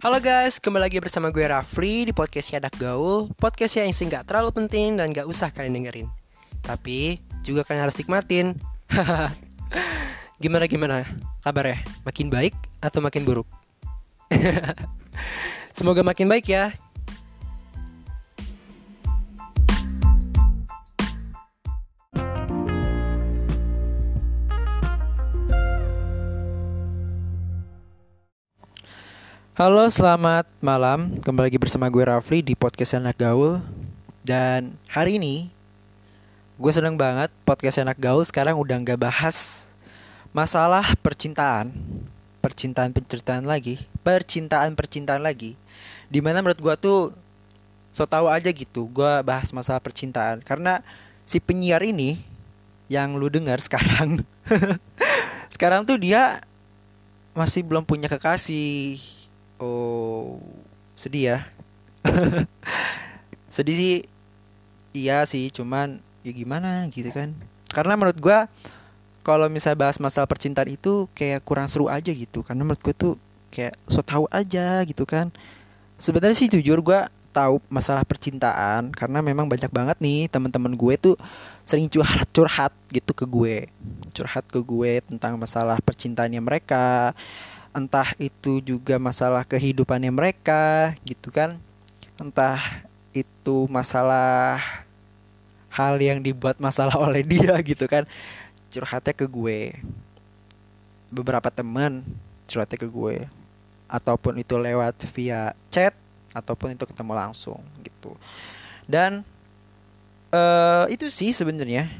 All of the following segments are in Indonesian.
Halo guys, kembali lagi bersama gue Rafli di podcastnya Anak Gaul Podcast yang isi gak terlalu penting dan gak usah kalian dengerin Tapi juga kalian harus nikmatin Gimana-gimana kabarnya? Makin baik atau makin buruk? Semoga makin baik ya Halo, selamat malam. Kembali lagi bersama gue Rafli di podcast Anak Gaul. Dan hari ini gue seneng banget podcast Anak Gaul sekarang udah nggak bahas masalah percintaan, percintaan percintaan lagi, percintaan percintaan lagi. Di mana menurut gue tuh so tau aja gitu, gue bahas masalah percintaan karena si penyiar ini yang lu dengar sekarang, sekarang tuh dia masih belum punya kekasih Oh, sedih ya. sedih sih. Iya sih, cuman ya gimana gitu kan. Karena menurut gua kalau misalnya bahas masalah percintaan itu kayak kurang seru aja gitu. Karena menurut gue tuh kayak so tau aja gitu kan. Sebenarnya sih jujur gua tahu masalah percintaan karena memang banyak banget nih teman-teman gue tuh sering curhat curhat gitu ke gue curhat ke gue tentang masalah percintaannya mereka entah itu juga masalah kehidupannya mereka gitu kan. Entah itu masalah hal yang dibuat masalah oleh dia gitu kan. Curhatnya ke gue. Beberapa teman curhatnya ke gue. Ataupun itu lewat via chat ataupun itu ketemu langsung gitu. Dan uh, itu sih sebenarnya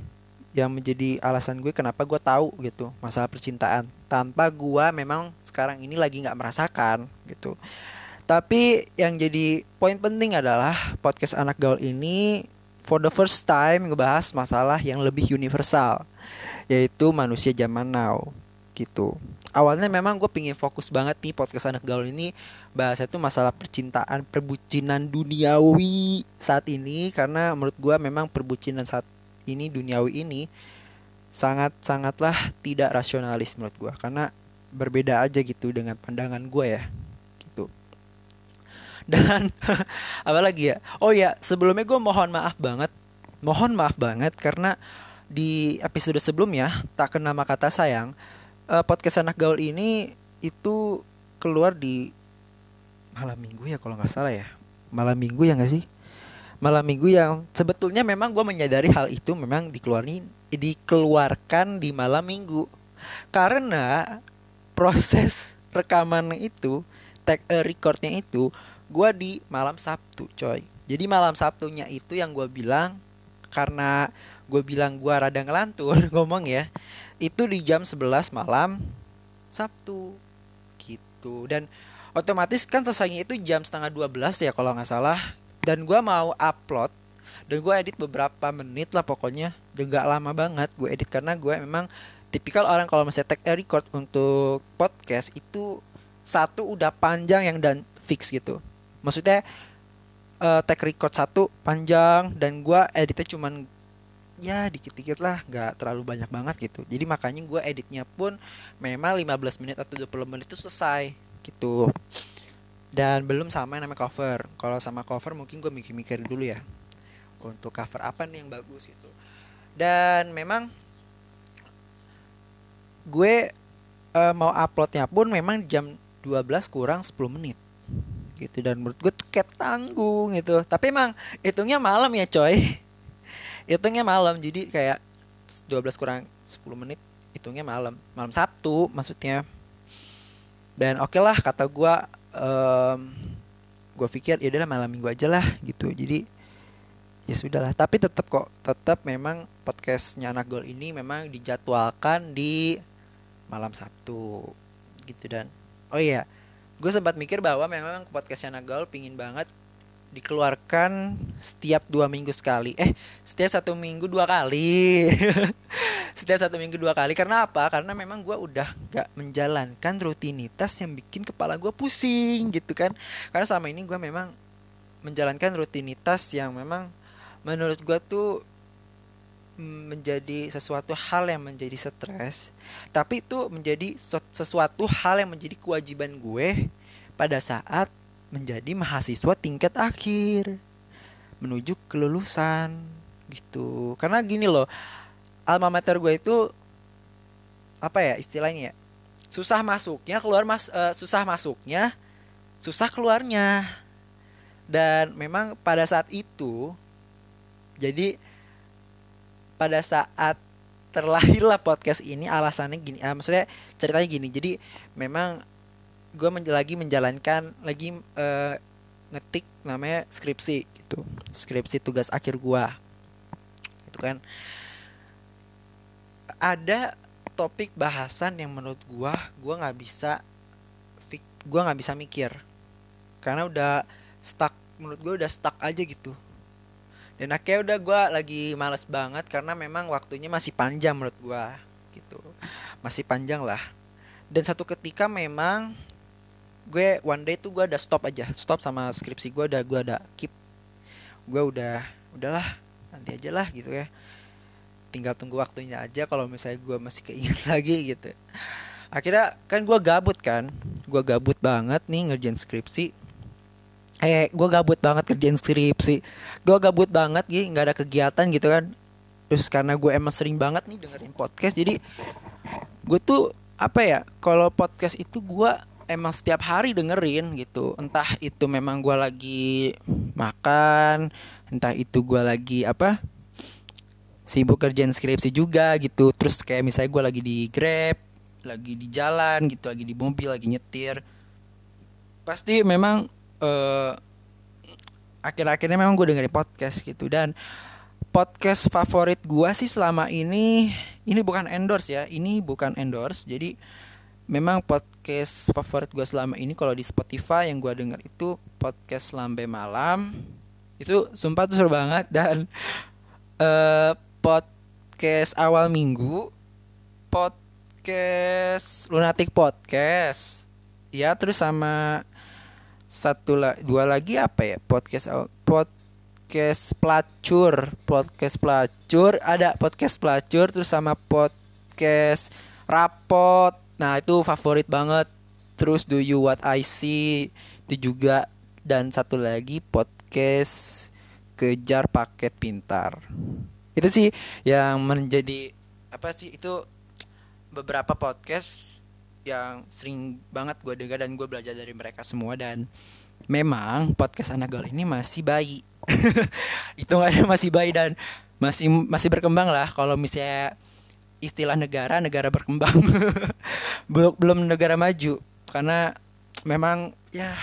yang menjadi alasan gue kenapa gue tahu gitu masalah percintaan tanpa gue memang sekarang ini lagi nggak merasakan gitu. Tapi yang jadi poin penting adalah podcast anak gaul ini for the first time ngebahas masalah yang lebih universal yaitu manusia zaman now gitu. Awalnya memang gue pingin fokus banget nih podcast anak gaul ini bahasa itu masalah percintaan perbucinan duniawi saat ini karena menurut gue memang perbucinan saat ini duniawi ini sangat sangatlah tidak rasionalis menurut gue karena berbeda aja gitu dengan pandangan gue ya gitu. Dan apalagi ya? Oh ya sebelumnya gue mohon maaf banget mohon maaf banget karena di episode sebelumnya tak kenal kata sayang uh, podcast anak gaul ini itu keluar di malam minggu ya kalau nggak salah ya. Malam minggu ya nggak sih? Malam minggu yang sebetulnya memang gue menyadari hal itu memang dikeluarin dikeluarkan di malam minggu. Karena proses rekaman itu tag uh, recordnya itu gue di malam Sabtu coy. Jadi malam Sabtunya itu yang gue bilang karena gue bilang gue rada ngelantur ngomong ya itu di jam 11 malam Sabtu. Gitu. Dan otomatis kan selesainya itu jam setengah 12 ya kalau nggak salah. Dan gue mau upload dan gue edit beberapa menit lah pokoknya. Dan gak lama banget gue edit karena gue memang tipikal orang kalau misalnya take record untuk podcast itu satu udah panjang yang dan fix gitu. Maksudnya uh, take record satu panjang dan gue editnya cuman ya dikit-dikit lah nggak terlalu banyak banget gitu. Jadi makanya gue editnya pun memang 15 menit atau 20 menit itu selesai gitu. Dan belum sama yang namanya cover. Kalau sama cover mungkin gue mikir-mikir dulu ya untuk cover apa nih yang bagus gitu. Dan memang gue uh, mau uploadnya pun memang jam 12 kurang 10 menit gitu. Dan menurut gue tuh kayak tanggung gitu. Tapi emang hitungnya malam ya coy. Hitungnya malam. Jadi kayak 12 kurang 10 menit hitungnya malam. Malam Sabtu maksudnya. Dan oke okay lah kata gue um, gue pikir ya malam minggu aja lah gitu. Jadi ya sudahlah tapi tetap kok tetap memang podcastnya anak gol ini memang dijadwalkan di malam Sabtu gitu dan. Oh iya gue sempat mikir bahwa memang podcastnya anak gol pingin banget dikeluarkan setiap dua minggu sekali. Eh setiap satu minggu dua kali. Setiap satu minggu dua kali. Karena apa? Karena memang gue udah gak menjalankan rutinitas yang bikin kepala gue pusing gitu kan. Karena selama ini gue memang menjalankan rutinitas yang memang menurut gue tuh menjadi sesuatu hal yang menjadi stres tapi itu menjadi sesuatu hal yang menjadi kewajiban gue pada saat menjadi mahasiswa tingkat akhir menuju kelulusan gitu. Karena gini loh alma mater gue itu apa ya istilahnya ya susah masuknya keluar mas uh, susah masuknya susah keluarnya. Dan memang pada saat itu jadi pada saat terlahirlah podcast ini alasannya gini uh, maksudnya ceritanya gini. Jadi memang gue menj lagi menjalankan lagi uh, ngetik namanya skripsi gitu. Skripsi tugas akhir gue itu kan. Ada topik bahasan yang menurut gua gua nggak bisa gua nggak bisa mikir. Karena udah stuck menurut gua udah stuck aja gitu dan akhirnya udah gua lagi males banget karena memang waktunya masih panjang menurut gua gitu. Masih panjang lah. Dan satu ketika memang gue one day tuh gue ada stop aja. Stop sama skripsi gue udah gue ada keep. Gue udah udahlah nanti aja lah gitu ya. Tinggal tunggu waktunya aja kalau misalnya gue masih keinget lagi gitu. Akhirnya kan gue gabut kan. Gue gabut banget nih ngerjain skripsi eh gue gabut banget kerjain skripsi gue gabut banget gitu nggak ada kegiatan gitu kan. Terus karena gue emang sering banget nih dengerin podcast jadi gue tuh apa ya kalau podcast itu gue emang setiap hari dengerin gitu. Entah itu memang gue lagi makan entah itu gue lagi apa sibuk kerjaan skripsi juga gitu. Terus kayak misalnya gue lagi di grab lagi di jalan gitu lagi di mobil lagi nyetir. Pasti memang uh, akhir-akhirnya memang gue dengerin podcast gitu. Dan podcast favorit gue sih selama ini ini bukan endorse ya ini bukan endorse. Jadi memang podcast favorit gue selama ini kalau di Spotify yang gue denger itu podcast Lambe Malam. Itu sumpah tuh seru banget. Dan uh, podcast awal minggu, podcast lunatic podcast, ya terus sama satu lah dua lagi apa ya? Podcast podcast pelacur. Podcast pelacur ada podcast pelacur terus sama podcast rapot. Nah itu favorit banget. Terus do you what I see itu juga. Dan satu lagi podcast kejar paket pintar. Itu sih yang menjadi apa sih itu beberapa podcast yang sering banget gue dengar dan gue belajar dari mereka semua. Dan memang podcast anak gaul ini masih bayi. Itu ada masih bayi dan masih masih berkembang lah. Kalau misalnya istilah negara negara berkembang. Belum belum negara maju. Karena memang ya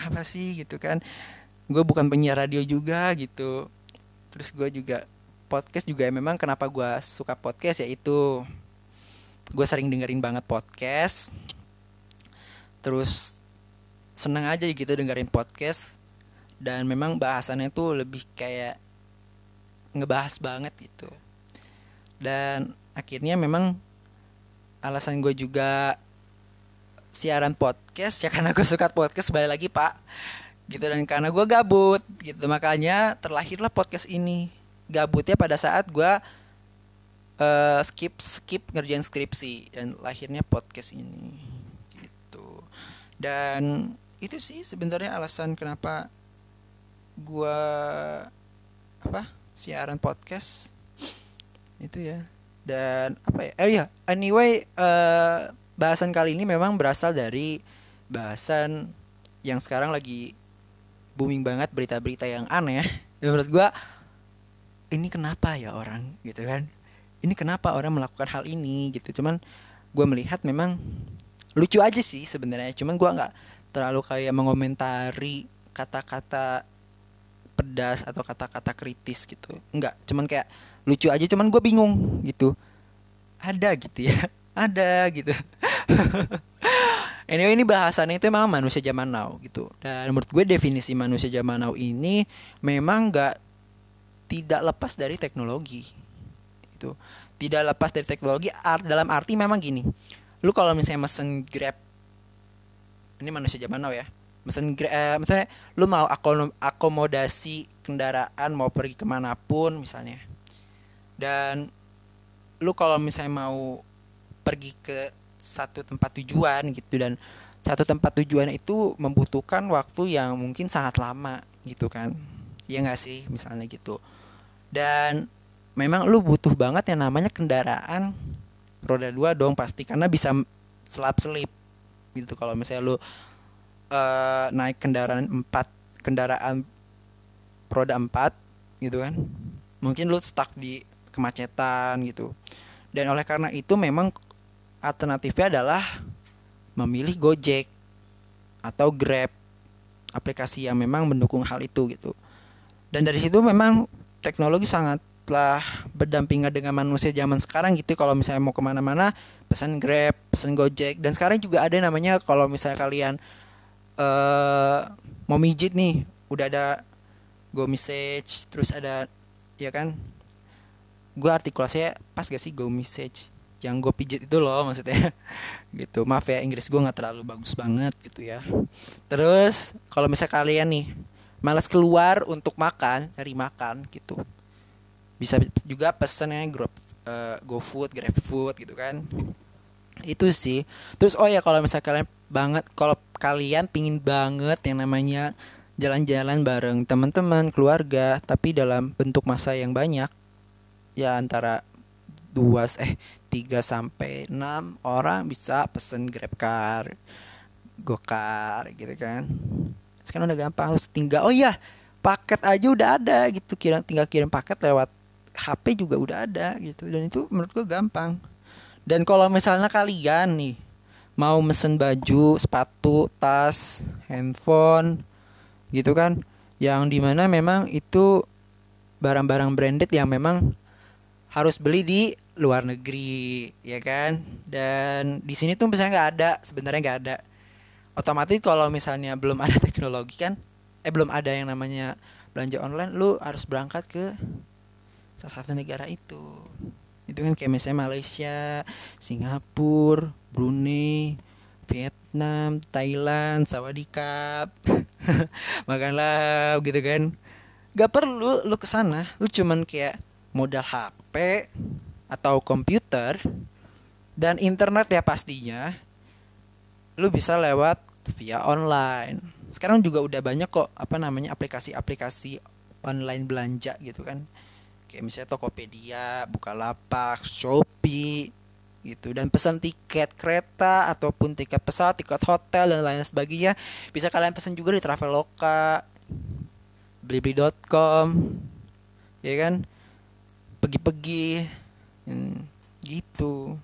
apa sih gitu kan. Gue bukan penyiar radio juga gitu. Terus gue juga podcast juga memang kenapa gue suka podcast yaitu gue sering dengerin banget podcast. Terus seneng aja gitu dengerin podcast. Dan memang bahasannya tuh lebih kayak ngebahas banget gitu. Dan akhirnya memang alasan gue juga siaran podcast ya karena gue suka podcast balik lagi pak. Gitu dan karena gue gabut gitu. Makanya terlahirlah podcast ini. Gabutnya pada saat gue uh, skip skip ngerjain skripsi dan lahirnya podcast ini. Gitu. Dan itu sih sebenarnya alasan kenapa gue apa siaran podcast. Itu ya. Dan apa ya? Eh ya anyway uh, bahasan kali ini memang berasal dari bahasan yang sekarang lagi booming banget berita-berita yang aneh. Menurut gue ini kenapa ya orang? Gitu kan ini kenapa orang melakukan hal ini gitu. Cuman gue melihat memang lucu aja sih sebenarnya. Cuman gue nggak terlalu kayak mengomentari kata-kata pedas atau kata-kata kritis gitu. Nggak cuman kayak lucu aja. Cuman gue bingung gitu. Ada gitu ya. Ada gitu. Anyway ini bahasannya itu memang manusia zaman now gitu. Dan menurut gue definisi manusia zaman now ini memang nggak tidak lepas dari teknologi itu tidak lepas dari teknologi art, dalam arti memang gini. Lu kalau misalnya mesen grab ini manusia zaman now ya. Mesen eh, misalnya lu mau akomodasi kendaraan mau pergi ke mana pun misalnya. Dan lu kalau misalnya mau pergi ke satu tempat tujuan gitu dan satu tempat tujuan itu membutuhkan waktu yang mungkin sangat lama gitu kan. Ya nggak sih? Misalnya gitu. Dan memang lu butuh banget yang namanya kendaraan roda dua dong pasti karena bisa selap selip gitu. Kalau misalnya lu uh, naik kendaraan empat kendaraan roda empat gitu kan mungkin lu stuck di kemacetan gitu. Dan oleh karena itu memang alternatifnya adalah memilih Gojek atau Grab aplikasi yang memang mendukung hal itu gitu. Dan dari situ memang teknologi sangatlah berdampingan dengan manusia zaman sekarang gitu. Kalau misalnya mau ke mana-mana pesan Grab pesan Gojek. Dan sekarang juga ada namanya kalau misalnya kalian uh, mau mijit nih udah ada Go Message terus ada ya kan? Gue artikulasinya pas gak sih Go Message? Yang gue pijit itu loh maksudnya. Gitu. Maaf ya Inggris gue nggak terlalu bagus banget gitu ya. Terus kalau misalnya kalian nih malas keluar untuk makan cari makan gitu bisa juga pesennya grab uh, go food grab food gitu kan. Itu sih. Terus oh ya kalau misalnya kalian banget kalau kalian pingin banget yang namanya jalan-jalan bareng teman-teman keluarga tapi dalam bentuk masa yang banyak ya antara dua eh tiga sampai enam orang bisa pesen grab car gokar gitu kan. Sekarang udah gampang harus tinggal oh iya paket aja udah ada gitu kira tinggal kirim paket lewat HP juga udah ada gitu. Dan itu menurut gue gampang. Dan kalau misalnya kalian nih mau mesen baju sepatu tas handphone gitu kan yang di mana memang itu barang-barang branded yang memang harus beli di luar negeri ya kan? Dan di sini tuh misalnya nggak ada sebenarnya nggak ada. Otomatis kalau misalnya belum ada teknologi kan eh belum ada yang namanya belanja online lu harus berangkat ke salah satu negara itu. Itu kan kayak misalnya Malaysia Singapura Brunei Vietnam Thailand Sawadee Cup. Makanlah gitu kan. Gak perlu lu ke sana lu cuman kayak modal HP atau komputer dan internet ya pastinya lu bisa lewat via online. Sekarang juga udah banyak kok apa namanya aplikasi-aplikasi online belanja gitu kan kayak misalnya Tokopedia, Bukalapak, Shopee gitu. Dan pesan tiket kereta ataupun tiket pesawat, tiket hotel dan lain sebagainya bisa kalian pesan juga di Traveloka, blibli.com ya kan? Pergi-pergi hmm, gitu.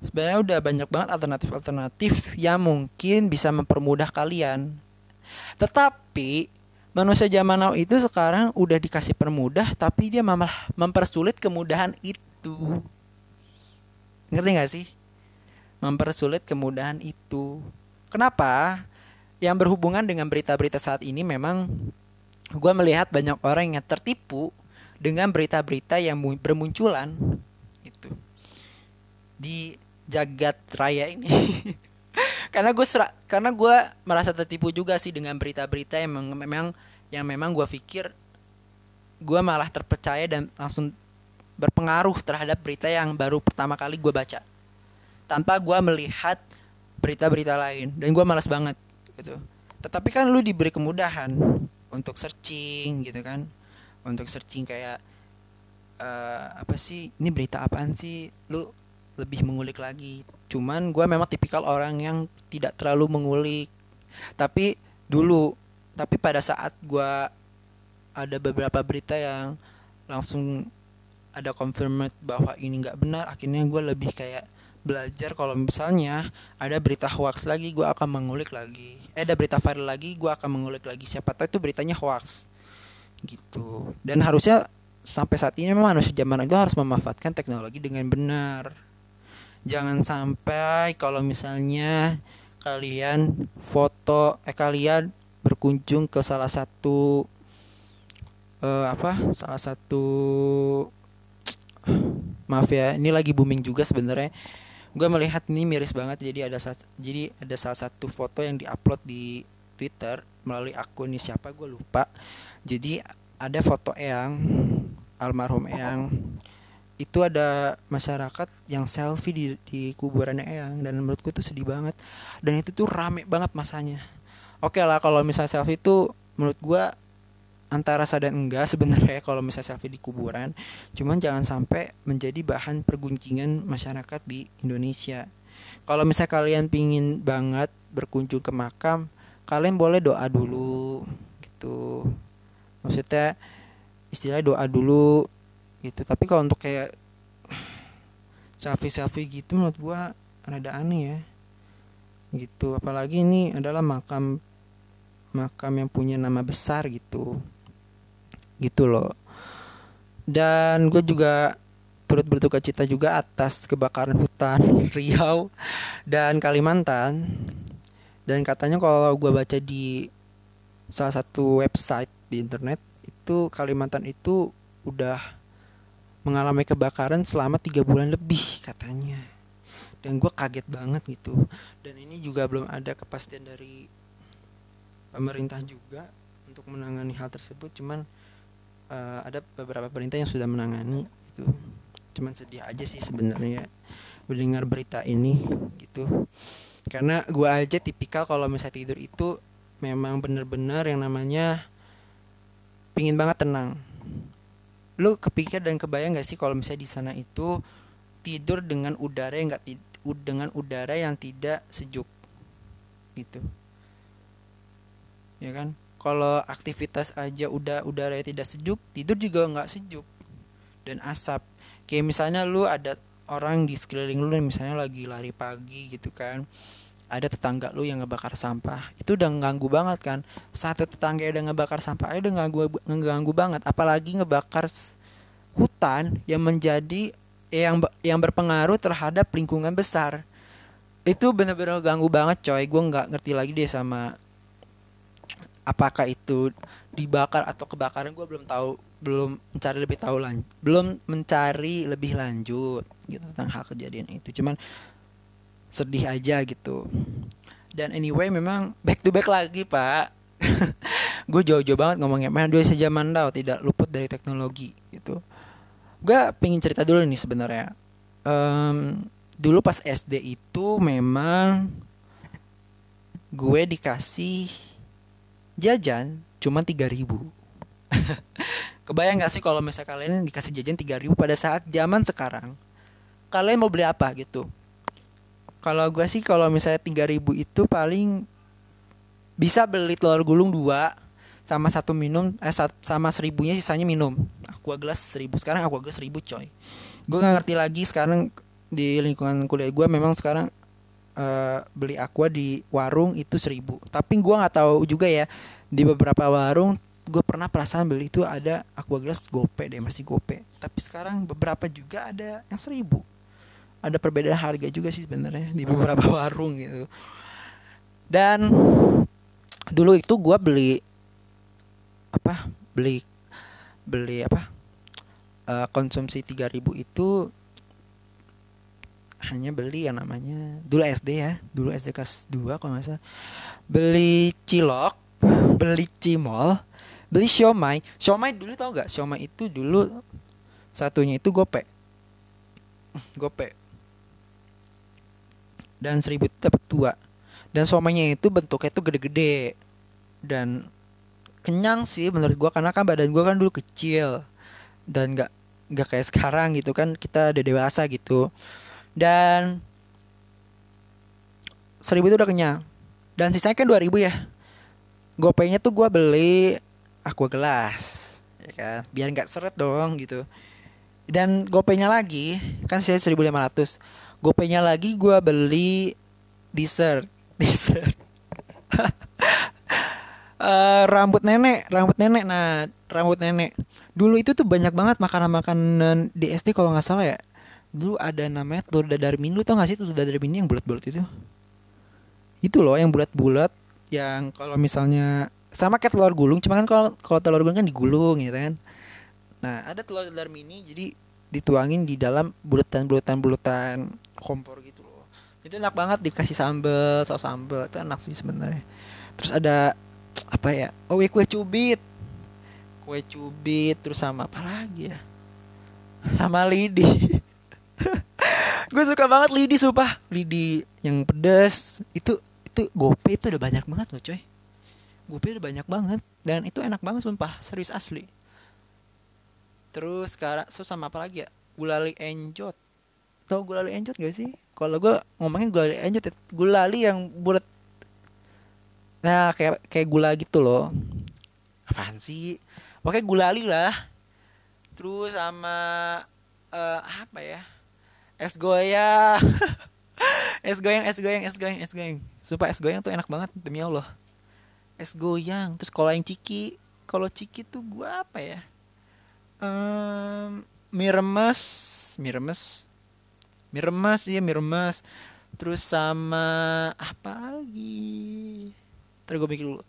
Sebenarnya udah banyak banget alternatif-alternatif yang mungkin bisa mempermudah kalian. Tetapi manusia zaman now itu sekarang udah dikasih permudah tapi dia malah mempersulit kemudahan itu. Ngerti gak sih? Mempersulit kemudahan itu. Kenapa? Yang berhubungan dengan berita-berita saat ini memang gue melihat banyak orang yang tertipu dengan berita-berita yang bermunculan di jagat raya ini karena gue karena gue merasa tertipu juga sih dengan berita-berita yang memang, yang memang gue pikir gue malah terpercaya dan langsung berpengaruh terhadap berita yang baru pertama kali gue baca. Tanpa gue melihat berita-berita lain. Dan gue malas banget gitu. Tetapi kan lu diberi kemudahan untuk searching gitu kan. Untuk searching kayak uh, apa sih ini berita apaan sih? Lu lebih mengulik lagi. Cuman gue memang tipikal orang yang tidak terlalu mengulik. Tapi dulu tapi pada saat gue ada beberapa berita yang langsung ada confirmed bahwa ini nggak benar akhirnya gue lebih kayak belajar kalau misalnya ada berita hoax lagi gue akan mengulik lagi. Eh ada berita viral lagi gue akan mengulik lagi. Siapa tahu itu beritanya hoax. Gitu. Dan harusnya sampai saat ini memang manusia zaman itu harus memanfaatkan teknologi dengan benar jangan sampai kalau misalnya kalian foto eh kalian berkunjung ke salah satu uh, apa? Salah satu maaf ya ini lagi booming juga sebenarnya. Gue melihat ini miris banget jadi ada jadi ada salah satu foto yang diupload di Twitter melalui akun ini siapa gue lupa. Jadi ada foto yang almarhum yang itu ada masyarakat yang selfie di di kuburannya Eyang dan menurutku itu sedih banget. Dan itu tuh rame banget masanya. Oke lah kalau misalnya selfie itu menurut gua antara sadar enggak sebenarnya kalau misalnya selfie di kuburan. Cuman jangan sampai menjadi bahan perguncingan masyarakat di Indonesia. Kalau misalnya kalian pingin banget berkunjung ke makam kalian boleh doa dulu gitu. Maksudnya istilahnya doa dulu gitu. Tapi kalau untuk kayak selfie selfie gitu menurut gua rada aneh ya. Gitu. Apalagi ini adalah makam makam yang punya nama besar gitu. Gitu loh. Dan gue juga turut berduka cita juga atas kebakaran hutan Riau dan Kalimantan. Dan katanya kalau gue baca di salah satu website di internet itu Kalimantan itu udah mengalami kebakaran selama tiga bulan lebih katanya. Dan gue kaget banget gitu. Dan ini juga belum ada kepastian dari pemerintah juga untuk menangani hal tersebut. Cuman uh, ada beberapa pemerintah yang sudah menangani itu cuman sedih aja sih sebenarnya mendengar berita ini gitu. Karena gue aja tipikal kalau misalnya tidur itu memang bener-bener yang namanya pingin banget tenang lu kepikir dan kebayang gak sih kalau misalnya di sana itu tidur dengan udara yang nggak dengan udara yang tidak sejuk? Gitu. Ya kan? Kalau aktivitas aja udah udara yang tidak sejuk tidur juga nggak sejuk dan asap. Kayak misalnya lu ada orang di sekeliling lu misalnya lagi lari pagi gitu kan ada tetangga lu yang ngebakar sampah. Itu udah nganggu banget kan. Satu tetangga udah ngebakar sampah udah nganggu ngeganggu banget. Apalagi ngebakar hutan yang menjadi yang yang berpengaruh terhadap lingkungan besar. Itu bener-bener ganggu banget coy. Gue nggak ngerti lagi deh sama apakah itu dibakar atau kebakaran. Gue belum tahu belum mencari lebih tahu lan belum mencari lebih lanjut gitu tentang hal kejadian itu. Cuman sedih aja gitu. Dan anyway memang back to back lagi pak. Gue jauh-jauh banget ngomongnya. Mana dua sejaman tau tidak luput dari teknologi gitu. Gue pengen cerita dulu nih sebenarnya. Um, dulu pas SD itu memang gue dikasih jajan cuma tiga ribu. Kebayang gak sih kalau misalnya kalian dikasih jajan tiga ribu pada saat zaman sekarang? Kalian mau beli apa gitu kalau gue sih kalau misalnya 3000 itu paling bisa beli telur gulung dua sama satu minum eh sama seribunya sisanya minum. Aqua gelas seribu sekarang aqua gelas seribu coy. Gue nggak ngerti lagi sekarang di lingkungan kuliah gue memang sekarang uh, beli aqua di warung itu seribu. Tapi gue nggak tahu juga ya di beberapa warung gue pernah perasaan beli itu ada aqua gelas gope deh masih gope. Tapi sekarang beberapa juga ada yang seribu ada perbedaan harga juga sih sebenarnya di beberapa warung gitu. Dan dulu itu gue beli apa beli beli apa uh, konsumsi 3000 itu hanya beli yang namanya dulu SD ya dulu SD kelas 2 kalau nggak salah. Beli cilok beli cimol beli siomay. Siomay dulu tau gak siomay itu dulu satunya itu gope gope dan seribu itu dapat dua. Dan somanya itu bentuknya itu gede-gede dan kenyang sih menurut gua karena kan badan gua kan dulu kecil dan nggak nggak kayak sekarang gitu kan kita udah dewasa gitu. Dan seribu itu udah kenyang. Dan sisanya kan dua ribu ya. Gopaynya tuh gua beli aqua gelas ya kan? Biar nggak seret dong gitu. Dan gopaynya lagi kan saya 1500 gopenya lagi gue beli dessert. Dessert. Uh, rambut nenek rambut nenek. Nah rambut nenek. Dulu itu tuh banyak banget makanan-makanan di SD kalau nggak salah ya. Dulu ada namanya telur dadar mini lu tau gak sih telur dadar mini yang bulat-bulat itu? Itu loh yang bulat-bulat yang kalau misalnya sama kayak telur gulung cuma kan kalau kalau telur gulung kan digulung gitu kan. Nah ada telur dadar mini jadi dituangin di dalam bulatan-bulatan bulatan kompor gitu loh. Itu enak banget dikasih sambel saus sambel itu enak sih sebenarnya. Terus ada apa ya oh kue cubit. Kue cubit terus sama apa lagi ya? Sama lidi. Gue suka banget lidi sumpah. Lidi yang pedas itu itu gope itu udah banyak banget loh coy. Gope udah banyak banget dan itu enak banget sumpah. Serius asli terus sekarang so sama apa lagi ya? Gulali enjot tau gulali enjot gak sih? Kalau gue ngomongin gulali enjot ya, gulali yang bulat. Nah kayak kayak gula gitu loh. Apaan sih? Oke gulali lah. Terus sama uh, apa ya? Es goyang. Es goyang es goyang es goyang es goyang. Sumpah es goyang tuh enak banget demi allah. Es goyang terus kalau yang ciki. Kalau ciki tuh gua apa ya um, mie remes mie remes. Mie remes ya mie terus sama apa lagi? Terus gue mikir dulu.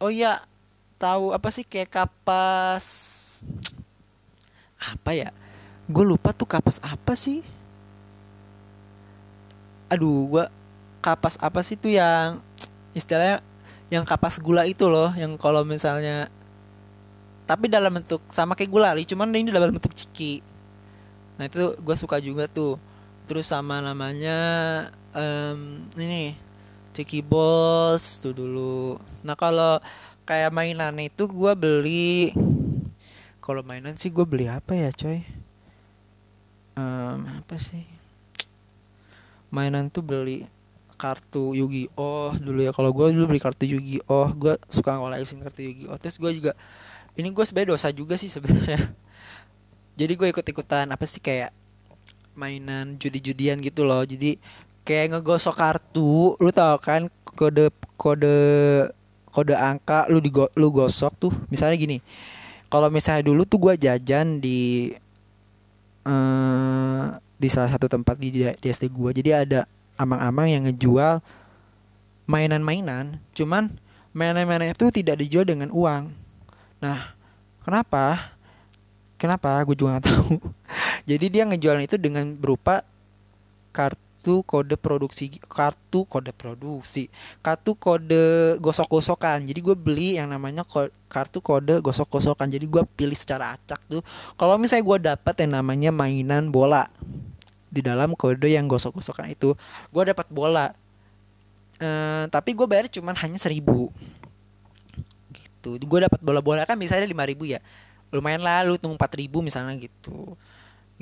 Oh ya tahu apa sih kayak kapas? Apa ya? Gue lupa tuh kapas apa sih? Aduh gua kapas apa sih tuh yang istilahnya yang kapas gula itu loh. Yang kalau misalnya tapi dalam bentuk sama kayak gulali cuman ini dalam bentuk ciki. Nah itu gue suka juga tuh. Terus sama namanya um, ini ciki balls tuh dulu. Nah kalau kayak mainan itu gue beli kalau mainan sih gue beli apa ya coy? Um, apa sih? Mainan tuh beli kartu Yu-Gi-Oh! Dulu ya kalau gue dulu beli kartu Yu-Gi-Oh! Gue suka ngoleksin kartu Yu-Gi-Oh! Terus gue juga ini gue sebenarnya dosa juga sih sebenarnya. Jadi gue ikut ikutan apa sih kayak mainan judi-judian gitu loh. Jadi kayak ngegosok kartu lu tau kan kode kode kode angka lu di lu gosok tuh. Misalnya gini kalau misalnya dulu tuh gue jajan di uh, di salah satu tempat di, di SD gua. Jadi ada amang-amang yang ngejual mainan-mainan. Cuman mainan-mainan itu tidak dijual dengan uang nah kenapa? Kenapa? Gue juga nggak tahu. Jadi dia ngejual itu dengan berupa kartu kode produksi kartu kode produksi kartu kode gosok-gosokan. Jadi gue beli yang namanya kartu kode gosok-gosokan. Jadi gue pilih secara acak tuh. Kalau misalnya gue dapat yang namanya mainan bola di dalam kode yang gosok-gosokan itu gue dapat bola. Uh, tapi gue bayar cuman hanya seribu gitu. Gue dapat bola-bola kan misalnya lima ribu ya. Lumayan lah lu tunggu empat ribu misalnya gitu.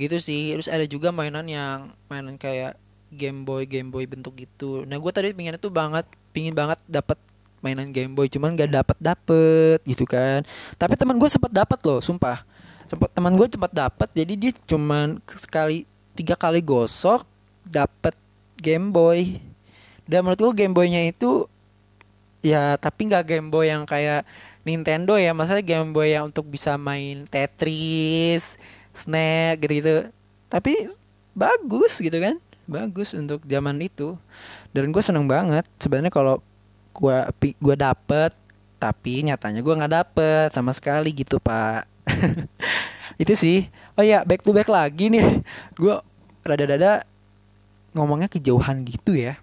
Gitu sih terus ada juga mainan yang mainan kayak Game Boy Game Boy bentuk gitu. Nah gue tadi pengen itu banget pingin banget dapat mainan Game Boy cuman gak dapet dapet gitu kan. Tapi teman gue sempat dapat loh sumpah. Sempat teman gue sempat dapat jadi dia cuman sekali tiga kali gosok dapet Game Boy. Dan menurut gue Game Boynya itu ya tapi nggak Game Boy yang kayak Nintendo ya. Maksudnya Game Boy yang untuk bisa main Tetris, Snake gitu, -gitu. tapi bagus gitu kan. Bagus untuk zaman itu. Dan gue seneng banget sebenarnya kalau gue gue dapet tapi nyatanya gue nggak dapet sama sekali gitu pak. Itu sih. Oh ya back to back lagi nih. Gue rada-rada ngomongnya kejauhan gitu ya.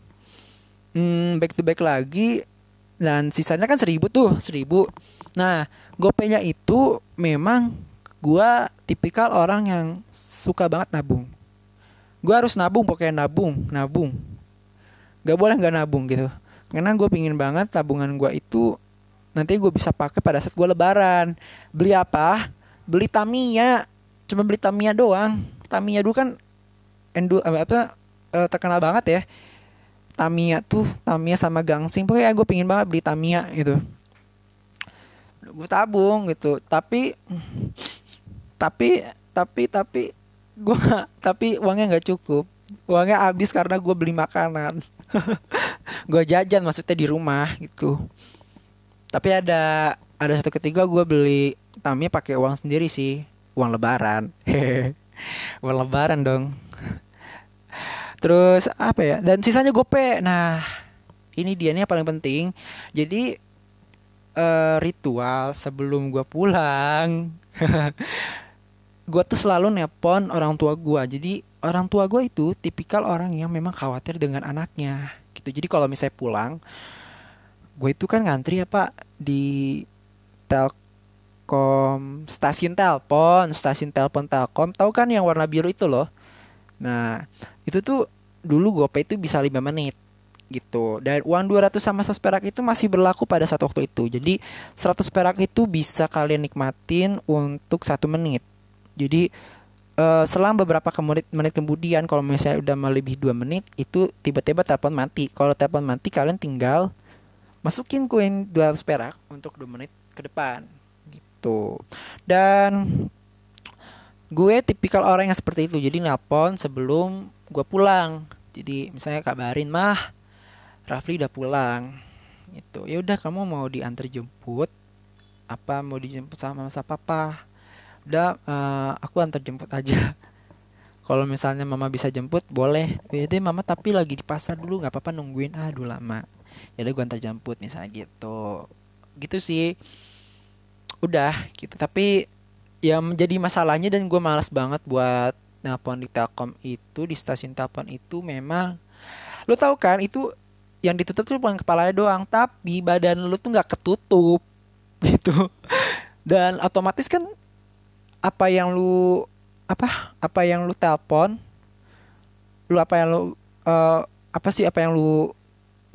Hmm, back to back lagi dan sisanya kan seribu tuh seribu. Nah gopenya itu memang gue tipikal orang yang suka banget nabung. Gue harus nabung pokoknya nabung nabung. Gak boleh nggak nabung gitu. Karena gue pingin banget tabungan gue itu nanti gue bisa pakai pada saat gue lebaran. Beli apa? Beli Tamiya. Cuma beli Tamiya doang. Tamiya dulu kan endo apa uh, terkenal banget ya Tamiya tuh Tamiya sama Gangsing pokoknya gue pingin banget beli Tamiya gitu. Gue tabung gitu tapi tapi tapi tapi gue tapi uangnya nggak cukup. Uangnya habis karena gue beli makanan. Gue jajan maksudnya di rumah gitu. Tapi ada ada satu ketiga gue beli tamnya pakai uang sendiri sih uang lebaran. Uang lebaran dong terus apa ya dan sisanya gope. Nah ini dia nih yang paling penting. Jadi uh, ritual sebelum gue pulang gue tuh selalu nepon orang tua gue jadi orang tua gue itu tipikal orang yang memang khawatir dengan anaknya gitu. Jadi kalau misalnya pulang gue itu kan ngantri ya pak di tel Telkom stasiun telepon stasiun telepon Telkom. Tahu kan yang warna biru itu loh nah itu tuh dulu GoPay itu bisa 5 menit gitu. Dan uang 200 sama 100 perak itu masih berlaku pada saat waktu itu. Jadi 100 perak itu bisa kalian nikmatin untuk satu menit. Jadi uh, selang beberapa menit, menit kemudian kalau misalnya udah melebihi dua menit itu tiba-tiba telepon mati. Kalau telepon mati kalian tinggal masukin koin 200 perak untuk dua menit ke depan gitu. Dan gue tipikal orang yang seperti itu. Jadi nelpon sebelum gue pulang. Jadi misalnya kabarin mah Rafli udah pulang. Itu ya udah kamu mau diantar jemput? Apa mau dijemput sama masa papa? Udah uh, aku antar jemput aja. Kalau misalnya mama bisa jemput boleh. Ya deh mama tapi lagi di pasar dulu nggak apa-apa nungguin. Aduh lama. Ya udah gue antar jemput misalnya gitu. Gitu sih. Udah gitu. Tapi yang menjadi masalahnya dan gue malas banget buat nelpon di Telkom itu di stasiun Telkom itu memang lo tau kan itu yang ditutup tuh cuma kepalanya doang tapi badan lu tuh nggak ketutup gitu. Dan otomatis kan apa yang lu apa apa yang lu telepon lu apa yang lu uh, apa sih apa yang lu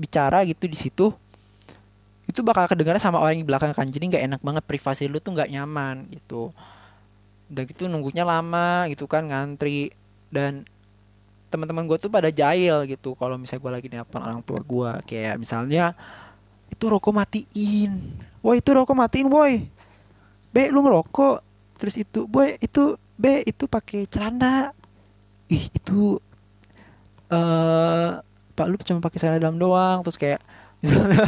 bicara gitu di situ itu bakal kedengaran sama orang di belakang kan. Jadi nggak enak banget privasi lu tuh nggak nyaman gitu udah gitu nunggunya lama gitu kan ngantri. Dan teman-teman gue tuh pada jahil gitu kalau misalnya gue lagi nelpon orang tua gue kayak misalnya itu rokok matiin. Woi itu rokok matiin woi. B lu ngerokok. Terus itu boy itu B itu pakai celana. Ih itu eh uh, pak lu cuma pakai celana dalam doang. Terus kayak misalnya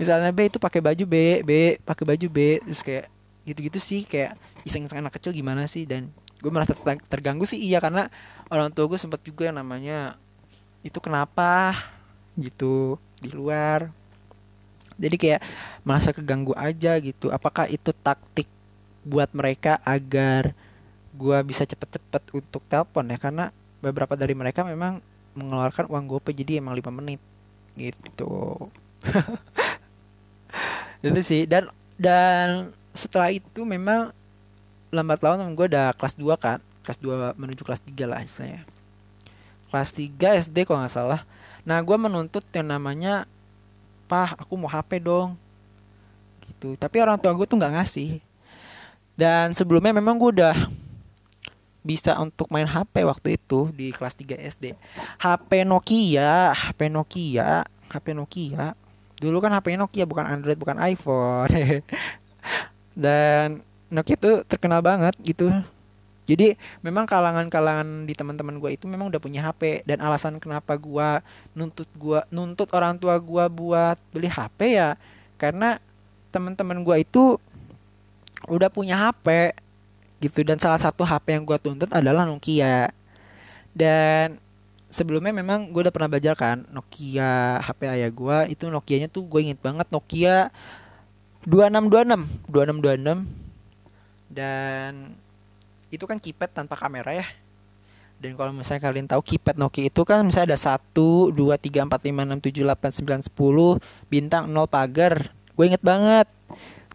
misalnya B itu pakai baju B B pakai baju B. Terus kayak gitu-gitu sih kayak iseng-iseng anak kecil gimana sih? Dan gue merasa terganggu sih iya karena orang tua gue sempat juga yang namanya itu kenapa? Gitu di luar. Jadi kayak merasa keganggu aja gitu. Apakah itu taktik buat mereka agar gue bisa cepet-cepet untuk telepon ya? Karena beberapa dari mereka memang mengeluarkan uang GoPay jadi emang 5 menit gitu. Itu sih. Dan dan setelah itu memang lambat laun gue udah kelas 2 kan kelas 2 menuju kelas 3 lah istilahnya. Kelas 3 SD kalau nggak salah. Nah gue menuntut yang namanya pah aku mau HP dong. Gitu. Tapi orang tua gue tuh nggak ngasih. Dan sebelumnya memang gue udah bisa untuk main HP waktu itu di kelas 3 SD HP Nokia HP Nokia HP Nokia. Dulu kan HP Nokia bukan Android bukan iPhone dan Nokia tuh terkenal banget gitu. Jadi memang kalangan-kalangan di teman-teman gue itu memang udah punya HP dan alasan kenapa gue nuntut gue nuntut orang tua gue buat beli HP ya karena teman-teman gue itu udah punya HP gitu. Dan salah satu HP yang gue tuntut adalah Nokia. Dan sebelumnya memang gue udah pernah belajar kan Nokia HP ayah gue itu Nokianya tuh gue inget banget Nokia 2626 2626 dan itu kan keypad tanpa kamera ya. Dan kalau misalnya kalian tahu keypad Nokia itu kan misalnya ada 1, 2, 3, 4, 5, 6, 7, 8, 9, 10 bintang 0 pagar. Gue inget banget.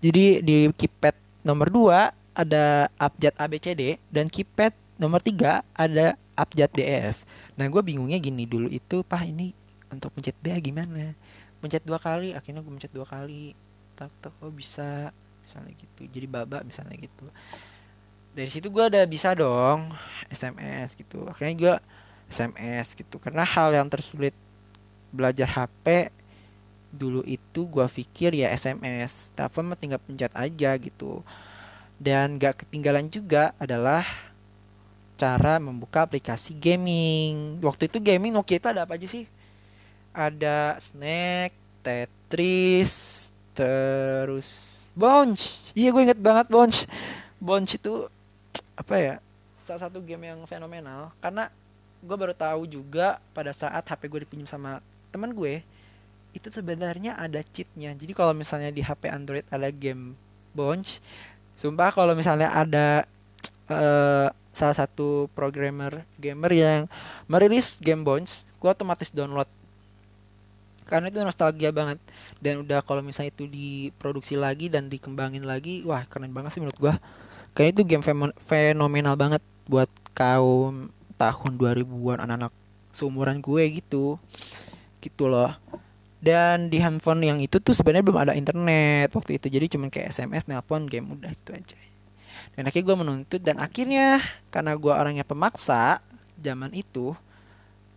Jadi di keypad nomor 2 ada abjad ABCD dan keypad nomor 3 ada abjad DF nah gue bingungnya gini dulu itu pah ini untuk pencet B gimana? Pencet dua kali akhirnya gue pencet dua kali tak tak oh bisa misalnya gitu. Jadi babak misalnya gitu. Dari situ gue udah bisa dong SMS gitu. Akhirnya gue SMS gitu. Karena hal yang tersulit belajar HP dulu itu gue pikir ya SMS telepon mah tinggal pencet aja gitu. Dan gak ketinggalan juga adalah cara membuka aplikasi gaming. Waktu itu gaming Nokia itu ada apa aja sih? Ada Snack Tetris terus Bounce iya gue inget banget Bounce Bounce itu apa ya salah satu game yang fenomenal. Karena gue baru tahu juga pada saat HP gue dipinjam sama teman gue itu sebenarnya ada cheatnya. Jadi kalau misalnya di HP Android ada game Bounce sumpah kalau misalnya ada uh, salah satu programmer gamer yang merilis game Bounce gue otomatis download karena itu nostalgia banget. Dan udah kalau misalnya itu diproduksi lagi dan dikembangin lagi wah keren banget sih menurut gua. Kayak itu game fenomenal banget buat kaum tahun 2000-an anak-anak seumuran gue gitu. Gitu loh. Dan di handphone yang itu tuh sebenarnya belum ada internet waktu itu. Jadi cuma kayak SMS nelpon game udah itu aja. Dan akhirnya gue menuntut dan akhirnya karena gue orangnya pemaksa zaman itu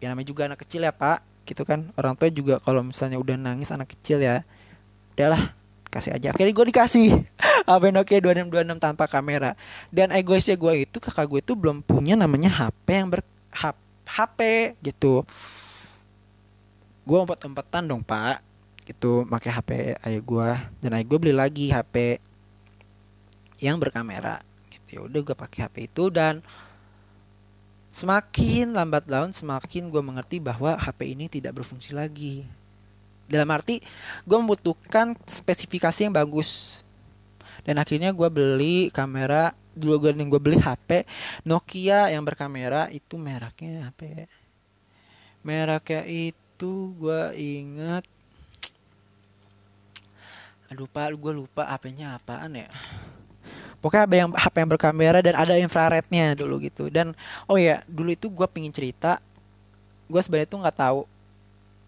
ya namanya juga anak kecil ya pak gitu kan. Orang tua juga kalau misalnya udah nangis anak kecil ya udahlah kasih aja. Akhirnya gue dikasih. HP Nokia 2626 tanpa kamera. Dan egoisnya gue itu kakak gue itu belum punya namanya HP yang ber HP gitu. Gue empat empatan dong pak. Gitu pakai HP ayah gue dan ayah gue beli lagi HP yang berkamera. Gitu ya udah gue pakai HP itu dan Semakin lambat laun semakin gue mengerti bahwa HP ini tidak berfungsi lagi. Dalam arti gue membutuhkan spesifikasi yang bagus. Dan akhirnya gue beli kamera dulu gue gue beli HP Nokia yang berkamera itu mereknya HP. Mereknya itu gue ingat aduh pak gue lupa HP-nya apaan ya pokoknya ada yang HP yang berkamera dan ada infrarednya dulu gitu. Dan oh ya dulu itu gue pingin cerita gue sebenarnya tuh nggak tahu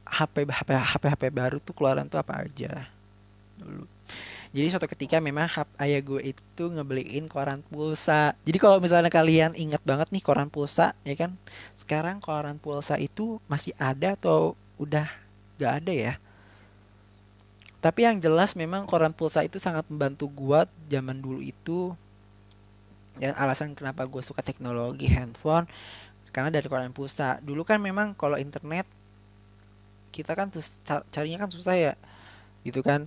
HP HP HP HP baru tuh keluaran tuh apa aja dulu. Jadi suatu ketika memang HP ayah gue itu ngebeliin koran pulsa. Jadi kalau misalnya kalian ingat banget nih koran pulsa ya kan? Sekarang koran pulsa itu masih ada atau udah gak ada ya tapi yang jelas memang koran pulsa itu sangat membantu gue zaman dulu itu. Dan alasan kenapa gue suka teknologi handphone karena dari koran pulsa. Dulu kan memang kalau internet kita kan carinya kan susah ya gitu kan.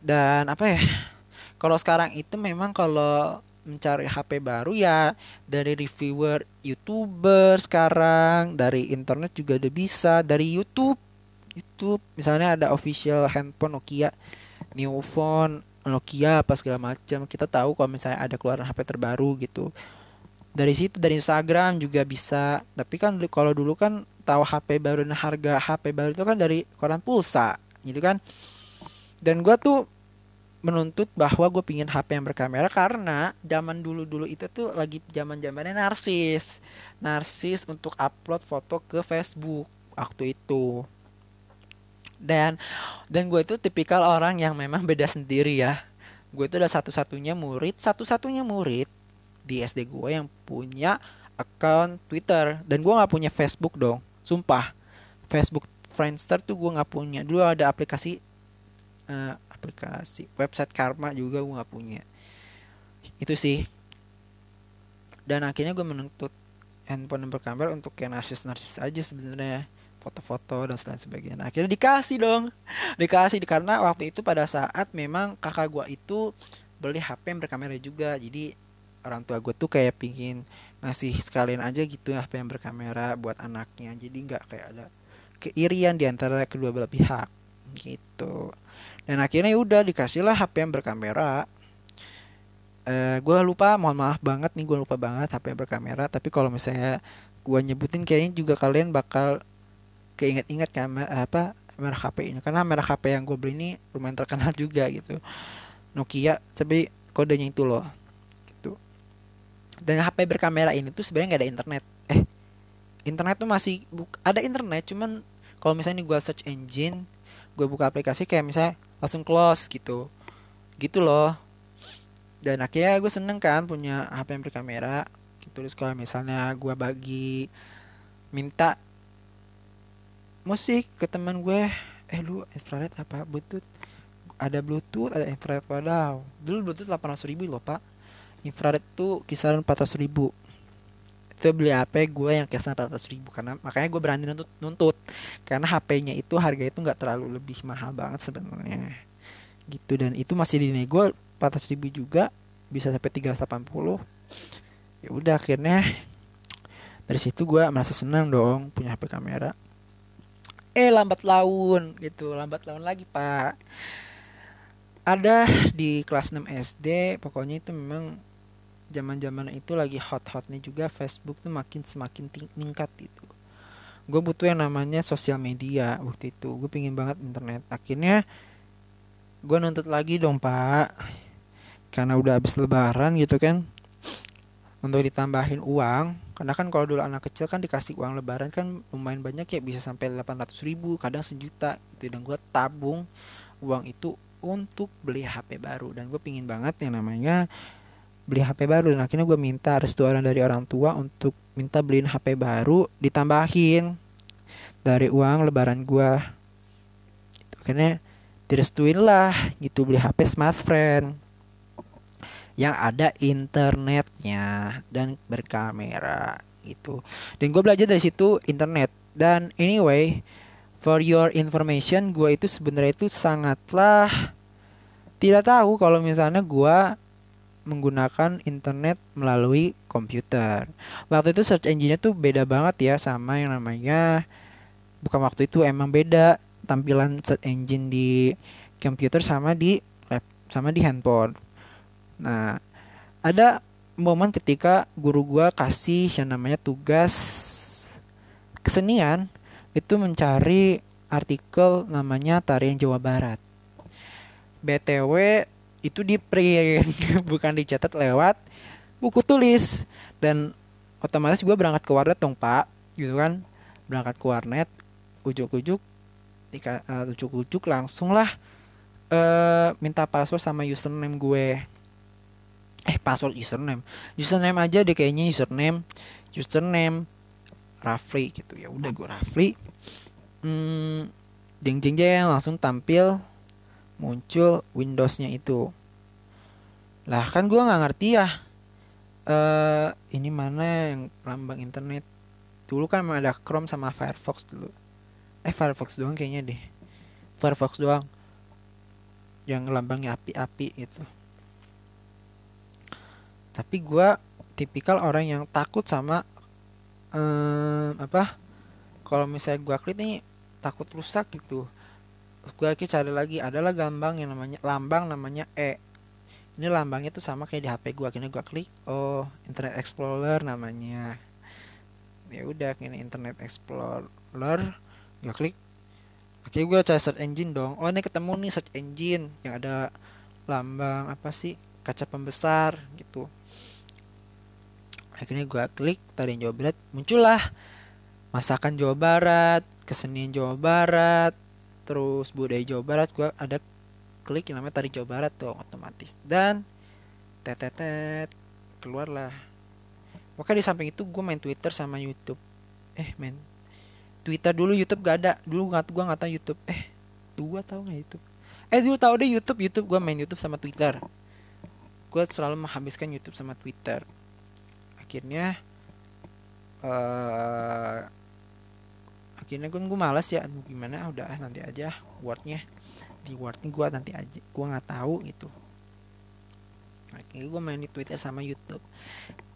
Dan apa ya kalau sekarang itu memang kalau mencari HP baru ya dari reviewer youtuber sekarang dari internet juga udah bisa dari YouTube YouTube. Misalnya ada official handphone Nokia new phone Nokia apa segala macam. Kita tahu kalau misalnya ada keluaran HP terbaru gitu. Dari situ dari Instagram juga bisa. Tapi kan kalau dulu kan tahu HP baru dan harga HP baru itu kan dari koran pulsa gitu kan. Dan gue tuh menuntut bahwa gue pingin HP yang berkamera karena zaman dulu dulu itu tuh lagi zaman zamannya narsis. Narsis untuk upload foto ke Facebook waktu itu dan dan gue itu tipikal orang yang memang beda sendiri ya. Gue itu adalah satu-satunya murid satu-satunya murid di SD gue yang punya account Twitter. Dan gue nggak punya Facebook dong sumpah. Facebook Friendster tuh gue nggak punya. Dulu ada aplikasi uh, aplikasi website Karma juga gue nggak punya. Itu sih. Dan akhirnya gue menuntut handphone berkamera untuk yang narsis narsis aja sebenarnya foto-foto dan lain sebagainya. Nah, akhirnya dikasih dong, dikasih karena waktu itu pada saat memang kakak gue itu beli HP yang berkamera juga, jadi orang tua gue tuh kayak pingin ngasih sekalian aja gitu HP yang berkamera buat anaknya, jadi nggak kayak ada keirian di antara kedua belah pihak gitu. Dan akhirnya udah dikasih lah HP yang berkamera. Eh, gue lupa, mohon maaf banget nih gue lupa banget HP yang berkamera. Tapi kalau misalnya gue nyebutin kayaknya juga kalian bakal keinget-inget kan apa merek HP ini. Karena merek HP yang gue beli ini lumayan terkenal juga gitu. Nokia tapi kodenya itu loh gitu. Dan HP berkamera ini tuh sebenarnya nggak ada internet. Eh internet tuh masih ada internet cuman kalau misalnya gue search engine gue buka aplikasi kayak misalnya langsung close gitu. Gitu loh. Dan akhirnya gue seneng kan punya HP yang berkamera gitu. Terus kalau misalnya gue bagi minta musik ke teman gue. Eh lu infrared apa? Bluetooth. Ada bluetooth ada infrared wadaw. Dulu bluetooth 800 ribu loh pak. Infrared tuh kisaran 400 ribu. Itu beli HP gue yang kisaran 400 ribu karena makanya gue berani nuntut nuntut. Karena HP-nya itu harga itu nggak terlalu lebih mahal banget sebenarnya. Gitu dan itu masih di nego 400 ribu juga. Bisa sampai 380 ya udah akhirnya dari situ gue merasa senang dong punya HP kamera eh lambat laun gitu. Lambat laun lagi pak. Ada di kelas 6 SD pokoknya itu memang zaman zaman itu lagi hot hotnya juga Facebook tuh makin semakin meningkat gitu. Gue butuh yang namanya sosial media waktu itu. Gue pingin banget internet. Akhirnya gue nuntut lagi dong pak. Karena udah habis lebaran gitu kan. Untuk ditambahin uang karena kan kalau dulu anak kecil kan dikasih uang lebaran kan lumayan banyak ya bisa sampai 800 ribu kadang sejuta gitu. Dan gue tabung uang itu untuk beli HP baru. Dan gue pingin banget yang namanya beli HP baru. Dan akhirnya gue minta restu orang dari orang tua untuk minta beliin HP baru ditambahin dari uang lebaran gue gitu. akhirnya direstuin lah gitu beli HP smartphone yang ada internetnya dan berkamera gitu dan gue belajar dari situ internet dan anyway for your information gue itu sebenarnya itu sangatlah tidak tahu kalau misalnya gue menggunakan internet melalui komputer. Waktu itu search engine-nya tuh beda banget ya sama yang namanya bukan waktu itu emang beda tampilan search engine di komputer sama di lab sama di handphone. Nah, ada momen ketika guru gua kasih yang namanya tugas kesenian itu mencari artikel namanya tarian Jawa Barat. BTW itu di print bukan dicatat lewat buku tulis. Dan otomatis gue berangkat ke warnet dong pak gitu kan. Berangkat ke warnet ujuk-ujuk uh, ujuk-ujuk langsung lah uh, minta password sama username gue eh password username. Username aja deh kayaknya username username Rafli gitu. Ya udah gue Rafli. Hmm, jeng jeng jeng langsung tampil muncul Windowsnya itu. Lah kan gue nggak ngerti ya uh, ini mana yang lambang internet. Dulu kan ada Chrome sama Firefox dulu. Eh Firefox doang kayaknya deh. Firefox doang. Yang lambangnya api-api gitu tapi gue tipikal orang yang takut sama um, apa kalau misalnya gue klik nih takut rusak gitu. Gue lagi cari lagi adalah lambang yang namanya lambang namanya E. Ini lambangnya tuh sama kayak di HP gue akhirnya gue klik oh Internet Explorer namanya. Ya udah ini Internet Explorer gue klik. Oke gue cari search engine dong. Oh ini ketemu nih search engine yang ada lambang apa sih kaca pembesar gitu. Akhirnya gue klik tarian Jawa Barat muncullah. Masakan Jawa Barat kesenian Jawa Barat terus budaya Jawa Barat gue ada klik yang namanya tari Jawa Barat tuh otomatis. Dan tetetet keluarlah. Makanya di samping itu gue main Twitter sama YouTube. Eh main Twitter dulu YouTube gak ada. Dulu nggak gue nggak tahu YouTube. Eh gue tahu nggak YouTube? Eh dulu tahu deh YouTube YouTube. Gue main YouTube sama Twitter gue selalu menghabiskan YouTube sama Twitter. Akhirnya uh, akhirnya gue gue malas ya aduh gimana? Udah nanti aja wordnya di wordnya gue nanti aja gue nggak tahu gitu. Akhirnya gue main di Twitter sama YouTube.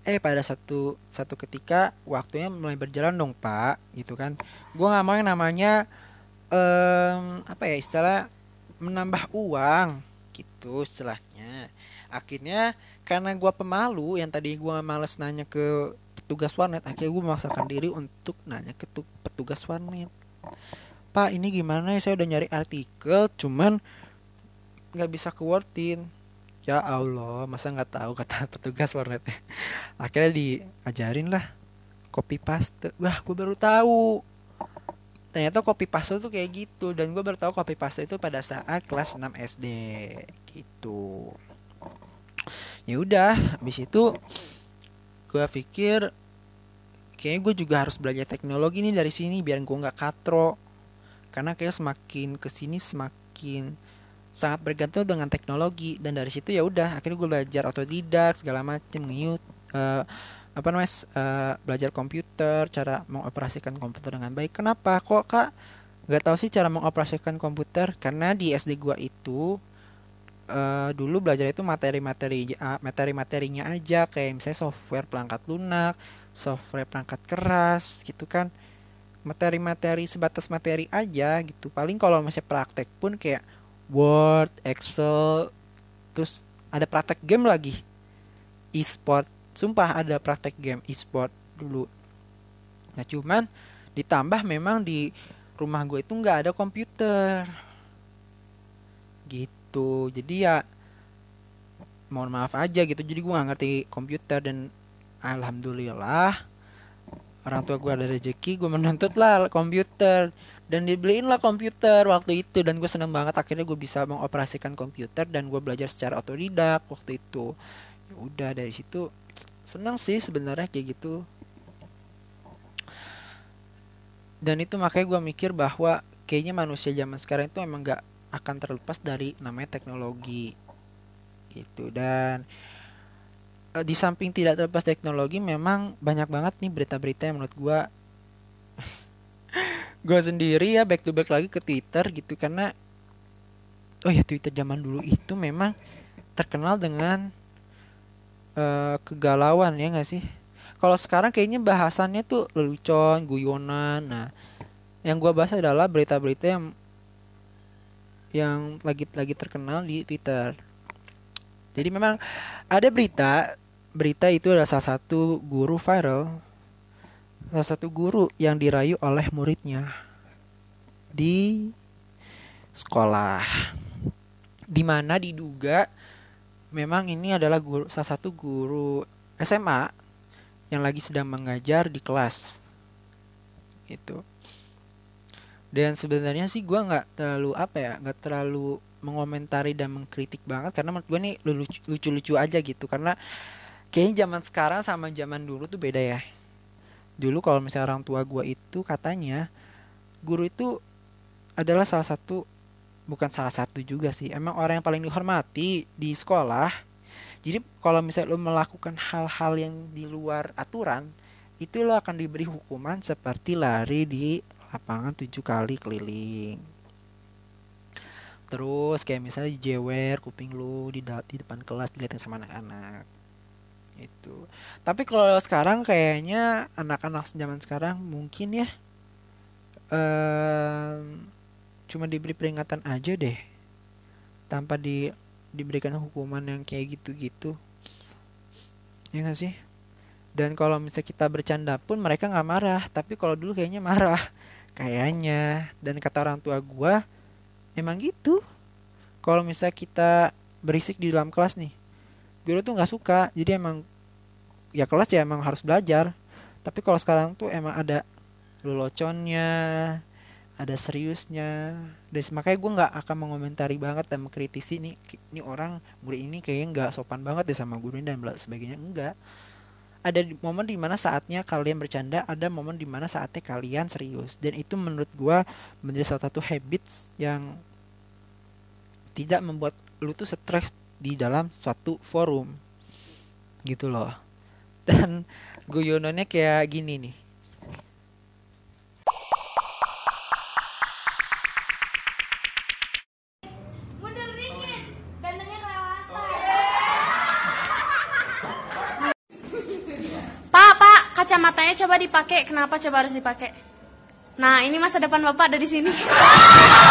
Eh pada satu satu ketika waktunya mulai berjalan dong pak gitu kan. Gue nggak mau yang namanya um, apa ya istilah menambah uang gitu istilahnya akhirnya karena gue pemalu yang tadi gue males nanya ke petugas warnet akhirnya gue memaksakan diri untuk nanya ke petugas warnet. Pak ini gimana ya? Saya udah nyari artikel cuman nggak bisa ke ya Allah masa nggak tahu kata petugas warnet. Akhirnya diajarin lah copy paste. Wah gue baru tahu. Ternyata copy paste tuh kayak gitu dan gue baru tahu copy paste itu pada saat kelas 6 SD gitu ya udah habis itu gue pikir kayaknya gue juga harus belajar teknologi nih dari sini biar gue nggak katro. Karena kayak semakin ke sini semakin sangat bergantung dengan teknologi. Dan dari situ ya udah akhirnya gue belajar otodidak segala macem nge uh, apa namanya uh, belajar komputer cara mengoperasikan komputer dengan baik. Kenapa? Kok kak? Nggak tahu sih cara mengoperasikan komputer. Karena di SD gua itu uh, dulu belajar itu materi-materi materi-materinya aja kayak misalnya software pelangkat lunak, software perangkat keras gitu kan. Materi-materi sebatas materi aja gitu. Paling kalau masih praktek pun kayak Word, Excel, terus ada praktek game lagi. E-sport, sumpah ada praktek game e-sport dulu. Nah cuman ditambah memang di rumah gue itu nggak ada komputer gitu. Jadi ya mohon maaf aja gitu. Jadi gue nggak ngerti komputer dan alhamdulillah orang tua gue ada rezeki gue menuntut lah komputer. Dan dibeliin lah komputer waktu itu. Dan gue seneng banget akhirnya gue bisa mengoperasikan komputer dan gue belajar secara otodidak waktu itu. Ya udah dari situ seneng sih sebenarnya kayak gitu. Dan itu makanya gue mikir bahwa kayaknya manusia zaman sekarang itu emang gak akan terlepas dari namanya teknologi. Gitu. Dan e, di samping tidak terlepas teknologi memang banyak banget nih berita-berita yang menurut gue gue sendiri ya back to back lagi ke Twitter gitu. Karena oh ya Twitter zaman dulu itu memang terkenal dengan uh, kegalauan ya nggak sih? Kalau sekarang kayaknya bahasannya tuh lelucon guyonan. Nah yang gue bahas adalah berita-berita yang yang lagi lagi terkenal di Twitter. Jadi memang ada berita berita itu adalah salah satu guru viral salah satu guru yang dirayu oleh muridnya di sekolah di mana diduga memang ini adalah guru salah satu guru SMA yang lagi sedang mengajar di kelas itu dan sebenarnya sih gue nggak terlalu apa ya nggak terlalu mengomentari dan mengkritik banget karena menurut gue nih lucu-lucu aja gitu. Karena kayaknya zaman sekarang sama zaman dulu tuh beda ya. Dulu kalau misalnya orang tua gue itu katanya guru itu adalah salah satu bukan salah satu juga sih emang orang yang paling dihormati di sekolah. Jadi kalau misalnya lo melakukan hal-hal yang di luar aturan itu lo akan diberi hukuman seperti lari di lapangan tujuh kali keliling. Terus kayak misalnya jewer kuping lu di, di depan kelas dilihatin sama anak-anak. Itu tapi kalau sekarang kayaknya anak-anak zaman sekarang mungkin ya um, cuma diberi peringatan aja deh. Tanpa di diberikan hukuman yang kayak gitu-gitu. Ya gak sih? Dan kalau misalnya kita bercanda pun mereka nggak marah. Tapi kalau dulu kayaknya marah kayaknya. Dan kata orang tua gue emang gitu? Kalau misalnya kita berisik di dalam kelas nih guru tuh nggak suka. Jadi emang ya kelas ya emang harus belajar. Tapi kalau sekarang tuh emang ada leloconnya ada seriusnya. Dan makanya gue nggak akan mengomentari banget dan mengkritisi nih ini orang murid ini kayaknya nggak sopan banget deh sama guru ini dan sebagainya. Enggak ada momen di mana saatnya kalian bercanda ada momen di mana saatnya kalian serius. Dan itu menurut gue menjadi salah satu habits yang tidak membuat lu tuh stres di dalam suatu forum. Gitu loh. Dan guyonannya kayak gini nih kacamatanya coba dipakai. Kenapa coba harus dipakai? Nah, ini masa depan Bapak ada di sini.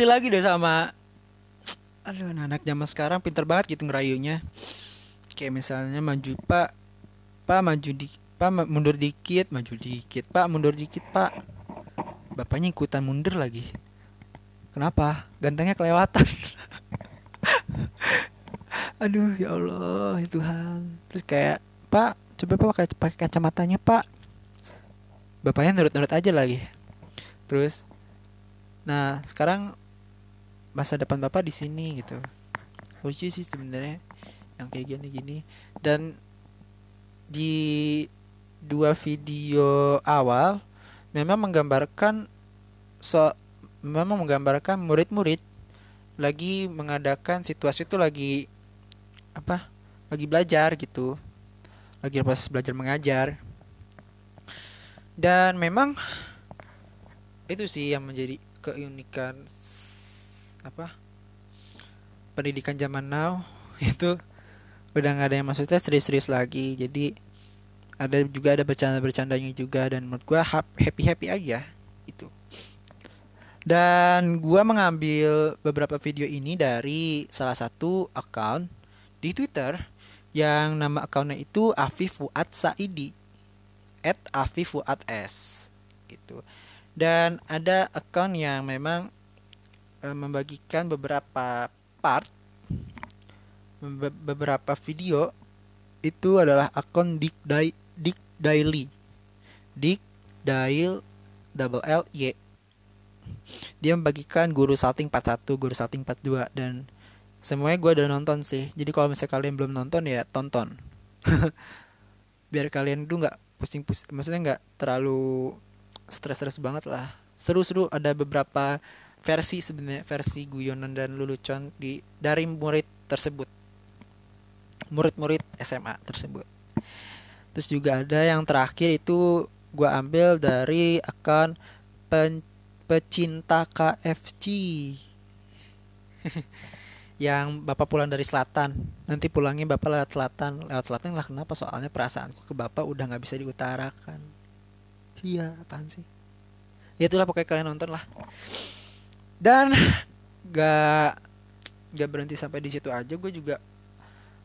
ngerti lagi deh sama aduh anak-anak zaman sekarang pinter banget gitu ngerayunya. Kayak misalnya maju pak. Pak maju di pak mundur dikit. Maju dikit. Pak mundur dikit pak. Bapaknya ikutan mundur lagi. Kenapa? Gantengnya kelewatan. Aduh ya Allah ya Tuhan terus kayak pak coba pak pakai pakai kacamatanya pak. Bapaknya nurut-nurut aja lagi. Terus nah sekarang masa depan bapak di sini gitu. Lucu sih sebenarnya yang kayak gini-gini dan di dua video awal memang menggambarkan so memang menggambarkan murid-murid lagi mengadakan situasi itu lagi apa lagi belajar gitu. Lagi proses belajar mengajar. Dan memang itu sih yang menjadi keunikan apa pendidikan zaman now itu udah nggak ada yang maksudnya serius-serius lagi. Jadi ada juga ada bercanda-bercandanya juga dan menurut gua happy happy aja itu. Dan gua mengambil beberapa video ini dari salah satu account di Twitter yang nama akunnya itu Afif Fuad Saidi at Afif Fuad S gitu. Dan ada account yang memang membagikan beberapa part be beberapa video itu adalah akun Dick Dai Dick Daily. Dick Dail double L Y. Dia membagikan guru salting part 1 guru salting part 2 dan semuanya gue udah nonton sih. Jadi kalau misalnya kalian belum nonton ya tonton. Biar kalian tuh nggak pusing-pusing maksudnya nggak terlalu stres-stres banget lah. Seru-seru ada beberapa versi sebenarnya versi guyonan dan lelucon di dari murid tersebut. Murid-murid SMA tersebut. Terus juga ada yang terakhir itu gue ambil dari akun pen, pecinta KFC yang bapak pulang dari selatan. Nanti pulangnya bapak lewat selatan. Lewat selatan lah kenapa? Soalnya perasaanku ke bapak udah nggak bisa diutarakan. Iya apaan sih? Ya itulah pokoknya kalian nonton lah dan gak gak berhenti sampai di situ aja gue juga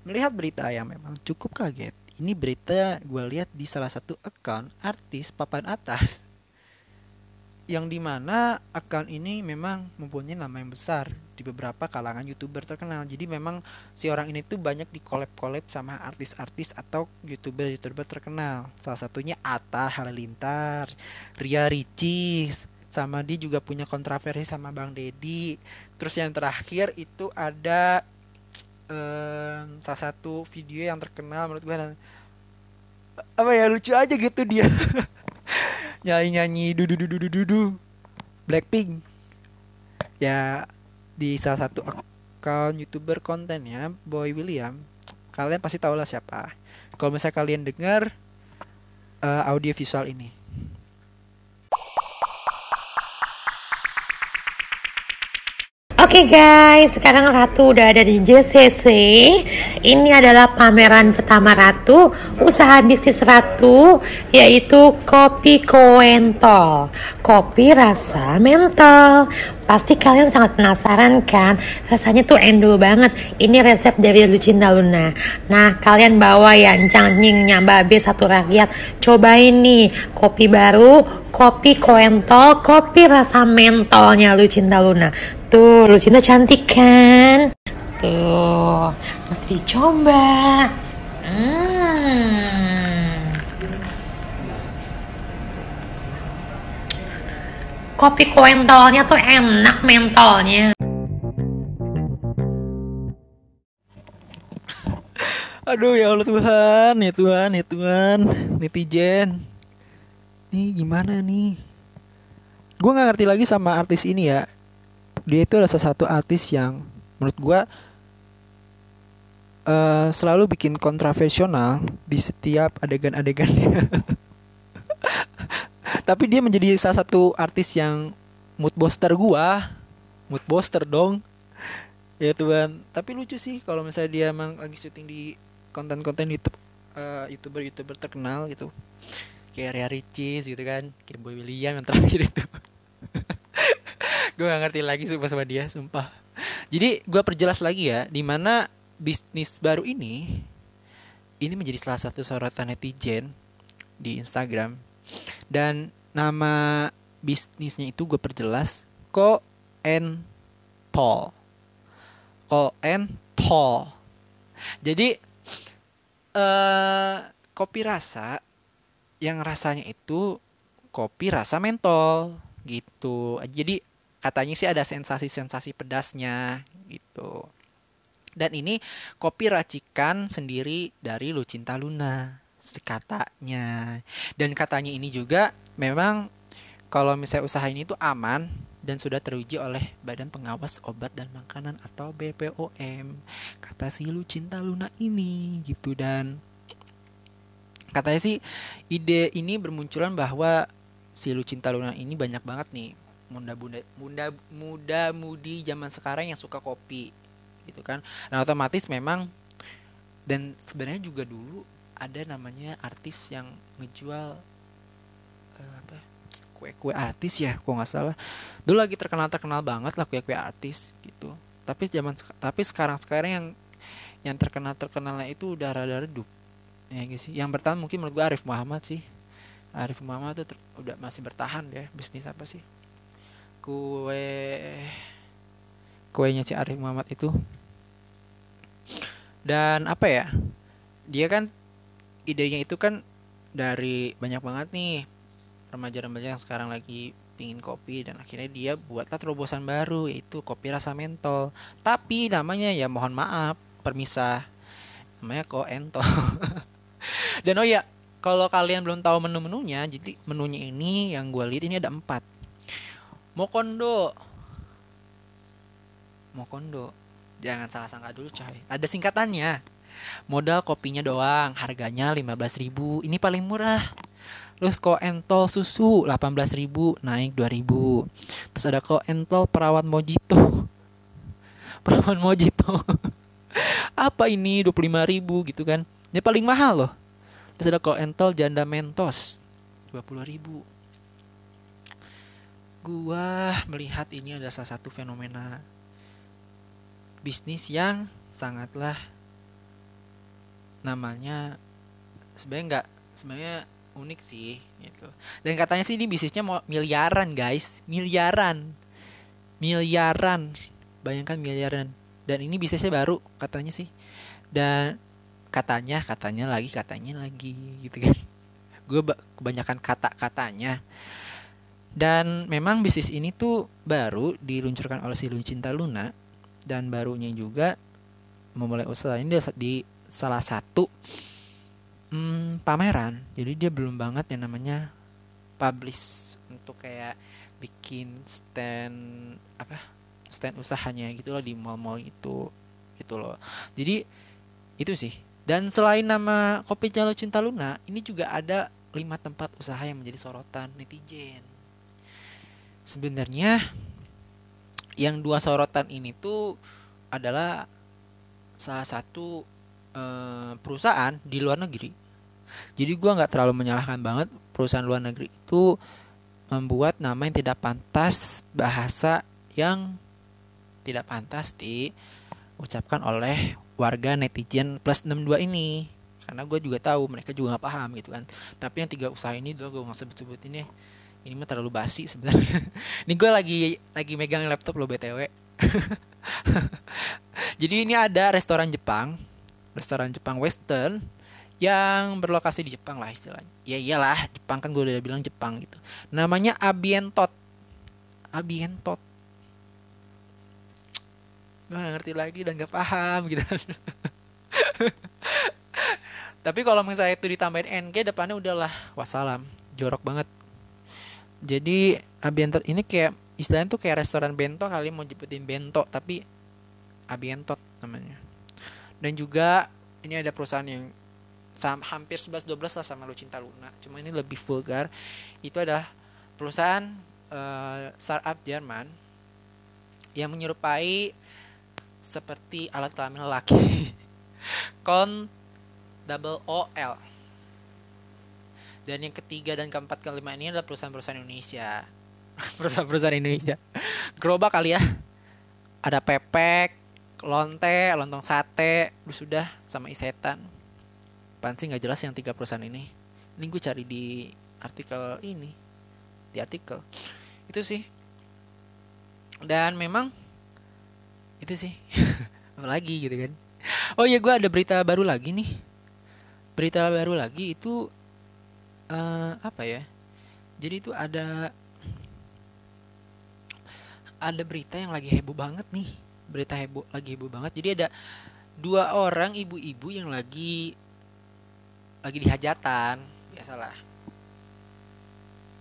melihat berita yang memang cukup kaget. Ini berita gue lihat di salah satu account artis papan atas yang di mana akun ini memang mempunyai nama yang besar di beberapa kalangan youtuber terkenal. Jadi memang si orang ini tuh banyak di collab collab sama artis-artis atau youtuber youtuber terkenal. Salah satunya Atta Halilintar Ria Ricis sama dia juga punya kontroversi sama Bang Dedi terus yang terakhir itu ada um, salah satu video yang terkenal menurut gue apa ya lucu aja gitu dia. Nyanyi nyanyi du du du du du du Blackpink. Ya di salah satu account youtuber kontennya Boy William. Kalian pasti tahu lah siapa. Kalau misalnya kalian dengar uh, audio visual ini Oke okay guys, sekarang Ratu udah ada di JCC. Ini adalah pameran pertama Ratu, usaha bisnis Ratu, yaitu kopi koentol, kopi rasa mentol. Pasti kalian sangat penasaran kan? Rasanya tuh endul banget. Ini resep dari Lucinta Luna. Nah, kalian bawa ya nying babe satu rakyat. Cobain nih kopi baru, kopi koentol, kopi rasa mentolnya Lucinta Luna. Tuh, Lucinta cantik kan? Tuh, mesti dicoba. Hmm. Kopi koentolnya tuh enak mentolnya Aduh ya Allah Tuhan, ya Tuhan, ya Tuhan, netizen. Nih gimana nih? Gue nggak ngerti lagi sama artis ini ya. Dia itu adalah salah satu artis yang menurut gue uh, selalu bikin kontraversional di setiap adegan-adegannya. tapi dia menjadi salah satu artis yang mood booster gua. Mood booster dong. Ya Tuhan. Tapi lucu sih kalau misalnya dia emang lagi syuting di konten-konten YouTube uh, youtuber youtuber terkenal gitu. Kayak Ria Ricis gitu kan. Kayak Boy William yang terakhir itu gue gak ngerti lagi sumpah sama dia sumpah. Jadi gue perjelas lagi ya di mana bisnis baru ini ini menjadi salah satu sorotan netizen di Instagram dan nama bisnisnya itu gue perjelas Ko and Tall. Ko and Tall. Jadi uh, kopi rasa yang rasanya itu kopi rasa mentol gitu. Jadi katanya sih ada sensasi-sensasi pedasnya gitu. Dan ini kopi racikan sendiri dari Lucinta Luna katanya. Dan katanya ini juga memang kalau misalnya usaha ini itu aman dan sudah teruji oleh Badan Pengawas Obat dan Makanan atau BPOM kata si Lucinta Luna ini gitu. Dan katanya sih ide ini bermunculan bahwa si Lucinta Luna ini banyak banget nih muda muda muda muda mudi zaman sekarang yang suka kopi gitu kan. Nah otomatis memang dan sebenarnya juga dulu ada namanya artis yang ngejual eh, apa kue-kue artis ya kok nggak salah. Dulu lagi terkenal terkenal banget lah kue-kue artis gitu. Tapi zaman tapi sekarang sekarang yang yang terkenal terkenalnya itu udah rada redup. Ya gitu sih? Yang pertama mungkin menurut gue Arif Muhammad sih. Arif Muhammad tuh ter- udah masih bertahan ya bisnis apa sih. Kue kuenya si Arif Muhammad itu. Dan apa ya? Dia kan idenya itu kan dari banyak banget nih remaja-remaja yang sekarang lagi pingin kopi dan akhirnya dia buatlah terobosan baru yaitu kopi rasa mentol. Tapi namanya ya mohon maaf permisah. Namanya kok entol dan oh ya kalau kalian belum tahu menu-menunya jadi menunya ini yang gue lihat ini ada empat. Mokondo. Mokondo. Jangan salah sangka dulu coy. Ada singkatannya modal kopinya doang harganya 15.000 ini paling murah. Terus kok entol susu 18.000 naik 2.000 terus ada kok entol perawat mojito. Perawat mojito. Apa ini 25.000 gitu kan? Ini paling mahal loh. Terus ada kok entol janda mentos 20.000 gua melihat ini adalah salah satu fenomena bisnis yang sangatlah namanya sebenarnya nggak sebenarnya unik sih gitu. Dan katanya sih ini bisnisnya mau miliaran guys. Miliaran. Miliaran. Bayangkan miliaran. Dan ini bisnisnya baru katanya sih. Dan katanya katanya lagi katanya lagi gitu kan. Gue kebanyakan kata katanya dan memang bisnis ini tuh baru diluncurkan oleh si Lucinta Luna. Dan barunya juga memulai usaha ini di salah satu hmm, pameran. Jadi dia belum banget yang namanya publish untuk kayak bikin stand apa stand usahanya gitu loh di mall-mall gitu gitu loh. Jadi itu sih. Dan selain nama kopi Jalo Cinta Luna ini juga ada lima tempat usaha yang menjadi sorotan netizen. Sebenarnya yang dua sorotan ini tuh adalah salah satu eh, perusahaan di luar negeri. Jadi gua nggak terlalu menyalahkan banget perusahaan luar negeri itu membuat nama yang tidak pantas, bahasa yang tidak pantas diucapkan oleh warga netizen plus 62 ini. Karena gue juga tahu mereka juga nggak paham gitu kan. Tapi yang tiga usaha ini dulu gue nggak sebut-sebut ini. Ini mah terlalu basi sebenarnya. ini gue lagi lagi megang laptop lo btw. Jadi ini ada restoran Jepang, restoran Jepang Western yang berlokasi di Jepang lah istilahnya. Ya iyalah, Jepang kan gue udah bilang Jepang gitu. Namanya Abientot. Abientot. Gue gak ngerti lagi dan gak paham gitu. Tapi kalau misalnya itu ditambahin NG depannya udahlah wassalam, jorok banget. Jadi Abientot ini kayak istilahnya tuh kayak restoran bento kali mau nyebutin bento tapi Abientot namanya. Dan juga ini ada perusahaan yang sam- hampir 11 12 lah sama Lucinta Luna. Cuma ini lebih vulgar. Itu adalah perusahaan eh, startup Jerman yang menyerupai seperti alat kelamin lelaki. Kon double O L. Dan yang ketiga dan keempat kelima ini adalah perusahaan-perusahaan Indonesia. perusahaan-perusahaan Indonesia. Gerobak kali ya. Ada pepek, lonte, lontong sate, sudah sama isetan. Apaan sih nggak jelas yang tiga perusahaan ini. Ini gue cari di artikel ini. Di artikel. Itu sih. Dan memang itu sih. Apalagi gitu kan. Oh iya gue ada berita baru lagi nih. Berita baru lagi itu eh apa ya? Jadi itu ada ada berita yang lagi heboh banget nih. Berita heboh lagi heboh banget. Jadi ada dua orang ibu-ibu yang lagi lagi di hajatan, biasalah.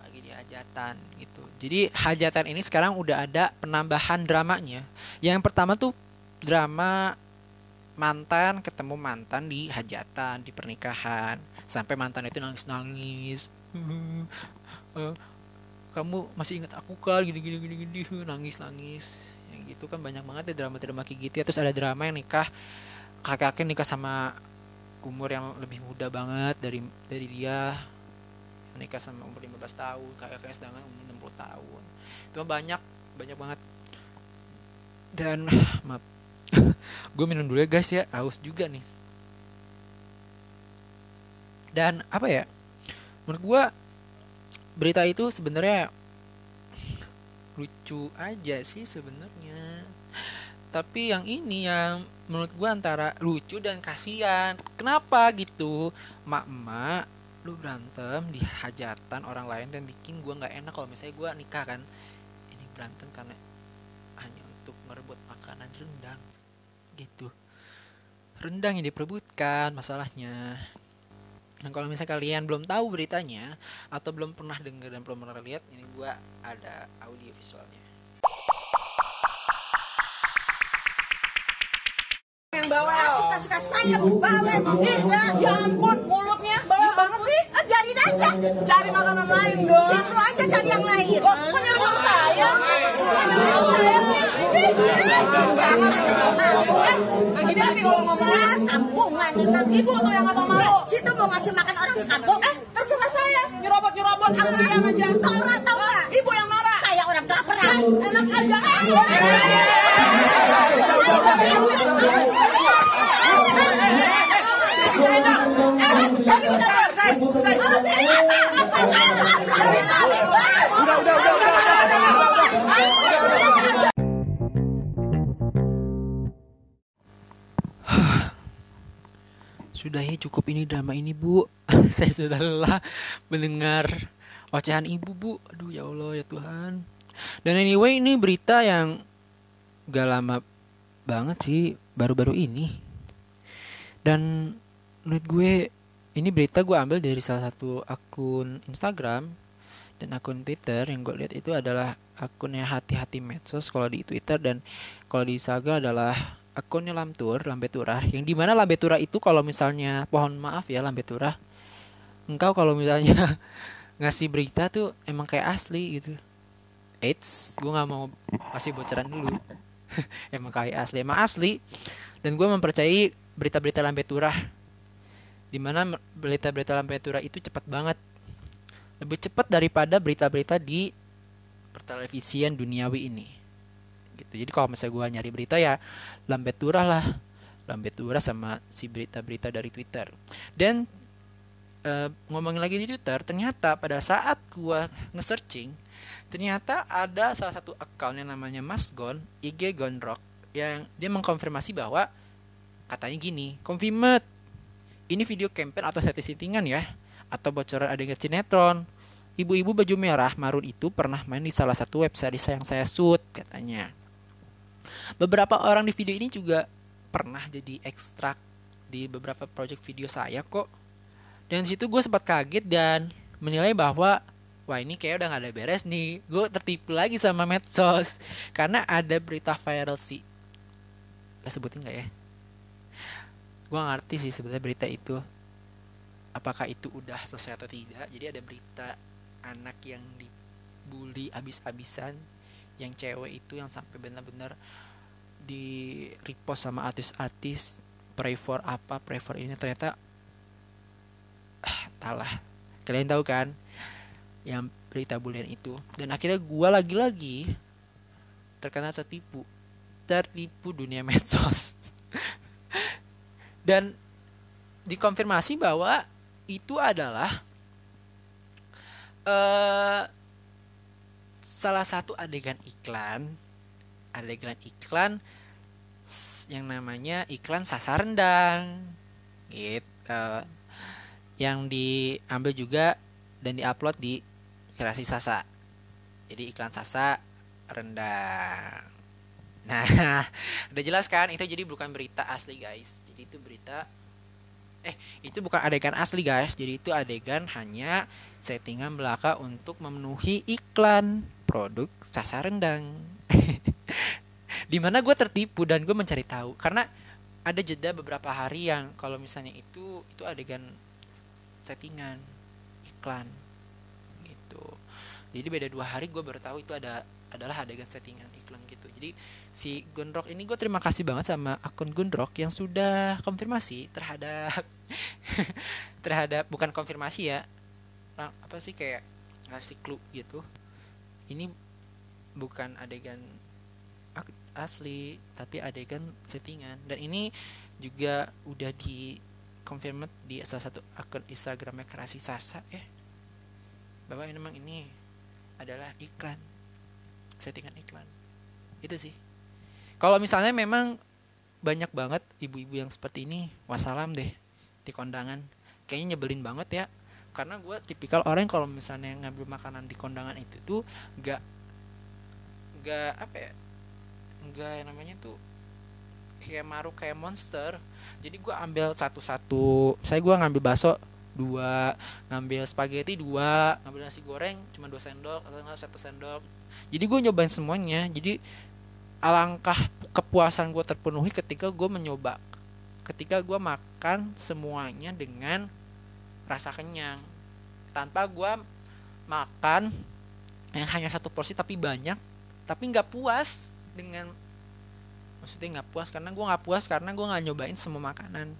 Lagi di hajatan gitu. Jadi hajatan ini sekarang udah ada penambahan dramanya. Yang pertama tuh drama mantan ketemu mantan di hajatan, di pernikahan. sampai mantan itu nangis nangis kamu masih ingat aku kan gini gini gini gini nangis nangis gitu kan banyak banget ya drama drama kayak gitu ya. Terus ada drama yang nikah kakek kakek nikah sama umur yang lebih muda banget dari dari dia. Nikah sama umur 15 tahun kakek kakek sedangkan umur 60 tahun. Itu banyak banyak banget. Dan maaf. Gue minum dulu ya guys ya. Haus juga nih. Dan apa ya? Menurut gue berita itu sebenarnya lucu aja sih sebenarnya. Tapi yang ini yang menurut gue antara lucu dan kasihan. Kenapa gitu? Mak emak lu berantem di hajatan orang lain dan bikin gue nggak enak. Kalau misalnya gue nikah kan ini berantem karena hanya untuk merebut makanan rendang. Gitu. Rendang yang diperebutkan masalahnya dan kalau misalnya kalian belum tahu beritanya atau belum pernah dengar dan belum pernah lihat, ini gua ada audio visualnya. yang bawel suka-suka saya bawel ya, ya ampun mulutnya bawel banget sih. Ah, biarin aja. Cari makanan lain dong. Situ aja cari yang lain. Kok menyerang saya? Saya ibu tuh yang ngomong malu situ mau ngasih makan orang sekampung eh saya nyerobot nyerobot aku aja norak tau gak ibu yang orang enak aja ya cukup ini drama ini bu. Saya sudah lelah mendengar ocehan ibu bu. Aduh ya Allah ya Tuhan. Dan anyway ini berita yang gak lama banget sih Baru-baru ini. Dan menurut gue ini berita gue ambil dari salah satu akun Instagram dan akun Twitter yang gue lihat itu adalah akunnya hati-hati medsos kalau di Twitter. Dan kalau di Instagram adalah akunnya Lamtur, Lambetura, yang di mana Lambetura itu kalau misalnya pohon maaf ya Lambetura, engkau kalau misalnya ngasih berita tuh emang kayak asli gitu. Eits, gue nggak mau kasih bocoran dulu. emang kayak asli, emang asli. Dan gue mempercayai berita-berita Lambetura, di mana berita-berita Lambetura itu cepat banget, lebih cepat daripada berita-berita di pertelevisian duniawi ini gitu. Jadi kalau misalnya gue nyari berita ya lambe turah lah. Lambe turah sama si berita-berita dari Twitter. Dan uh, ngomongin lagi di Twitter ternyata pada saat gue nge-searching ternyata ada salah satu account yang namanya Masgon IG Gondrock yang dia mengkonfirmasi bahwa katanya gini confirmed. Ini video campaign atau setting-settingan ya atau bocoran adegan sinetron ibu-ibu baju merah marun itu pernah main di salah satu website yang saya shoot katanya Beberapa orang di video ini juga pernah jadi ekstrak di beberapa project video saya kok. Dan situ gue sempat kaget dan menilai bahwa wah ini kayak udah gak ada beres nih. Gue tertipu lagi sama medsos karena ada berita viral sih. Gak sebutin gak ya? Gue ngerti sih sebenarnya berita itu. Apakah itu udah selesai atau tidak? Jadi ada berita anak yang dibully abis-abisan yang cewek itu yang sampai benar-benar di repost sama artis-artis pray for apa pray for ini ternyata ah, entahlah. Kalian tahu kan yang berita bulian itu. Dan akhirnya gue lagi-lagi terkena tertipu tertipu dunia medsos. Dan dikonfirmasi bahwa itu adalah uh, salah satu adegan iklan adegan iklan yang namanya iklan sasa rendang. Gitu. Uh, yang diambil juga dan diupload di kreasi sasa. Jadi iklan sasa rendang. Nah udah jelas kan? Itu jadi bukan berita asli guys. Jadi itu berita eh itu bukan adegan asli guys. Jadi itu adegan hanya settingan belaka untuk memenuhi iklan produk sasa rendang di mana gue tertipu dan gue mencari tahu. Karena ada jeda beberapa hari yang kalau misalnya itu itu adegan settingan iklan gitu. Jadi beda dua hari gue baru tahu itu ada adalah adegan settingan iklan gitu. Jadi si Gondrok ini gue terima kasih banget sama akun Gondrok yang sudah konfirmasi terhadap terhadap bukan konfirmasi ya Lang- apa sih kayak ngasih clue gitu. Ini bukan adegan asli tapi adegan settingan. Dan ini juga udah di confirmed di salah satu akun Instagramnya Kerasi Sasa ya. Bahwa memang ini adalah iklan settingan iklan. Itu sih. Kalau misalnya memang banyak banget ibu-ibu yang seperti ini wassalam deh di kondangan. Kayaknya nyebelin banget ya. Karena gue tipikal orang kalau misalnya ngambil makanan di kondangan itu tuh gak gak apa ya gak yang namanya tuh kayak maruk kayak monster. Jadi gue ambil satu-satu. Saya gue ngambil bakso dua. Ngambil spaghetti dua. Ngambil nasi goreng cuma dua sendok atau enggak satu sendok. Jadi gue nyobain semuanya. Jadi alangkah kepuasan gue terpenuhi ketika gue mencoba ketika gue makan semuanya dengan rasa kenyang. Tanpa gue makan yang hanya satu porsi tapi banyak tapi nggak puas dengan maksudnya nggak puas karena gue nggak puas karena gue nggak nyobain semua makanan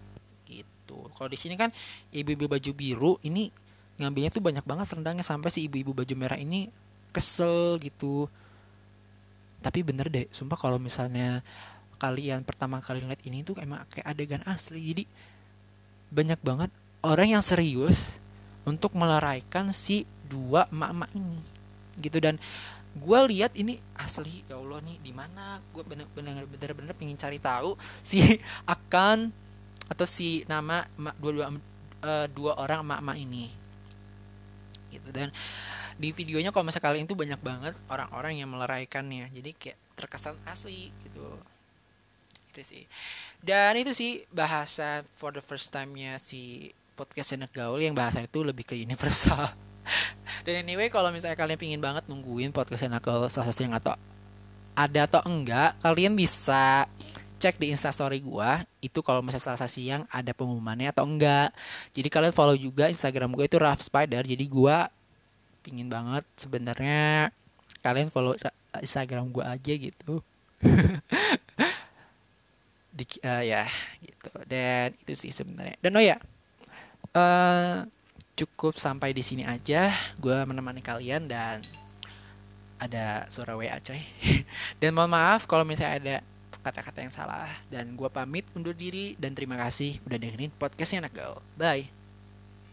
gitu. Kalau di sini kan ibu-ibu baju biru ini ngambilnya tuh banyak banget rendangnya sampai si ibu-ibu baju merah ini kesel gitu. Tapi bener deh sumpah kalau misalnya kalian pertama kali ngeliat ini tuh emang kayak adegan asli. Jadi banyak banget orang yang serius untuk meleraikan si dua emak-emak ini gitu. Dan gue lihat ini asli ya allah nih di mana? Gue bener-bener bener-bener pengen cari tahu si akan atau si nama emak- dua dua eh, dua orang emak-emak ini. Gitu dan di videonya kalau misalnya kalian itu banyak banget orang-orang yang meleraikannya. Jadi kayak terkesan asli gitu. Itu sih. Dan itu sih bahasa for the first time-nya si podcast anak gaul yang bahasa itu lebih ke universal dan anyway kalau misalnya kalian pingin banget nungguin podcast anak gaul salah satu yang atau ada atau enggak kalian bisa cek di instastory gua. Itu kalau misalnya selasa siang ada pengumumannya atau enggak. Jadi kalian follow juga instagram gua itu Raf Spider. Jadi gua pingin banget sebenarnya kalian follow ra- instagram gua aja gitu. Di, eh, ya gitu. Dan itu sih sebenarnya. Dan oh ya eh cukup sampai di sini aja. Gue menemani kalian dan ada suara WA coy. Dan mohon maaf kalau misalnya ada kata-kata yang salah. Dan gue pamit undur diri dan terima kasih udah dengerin podcastnya anak bye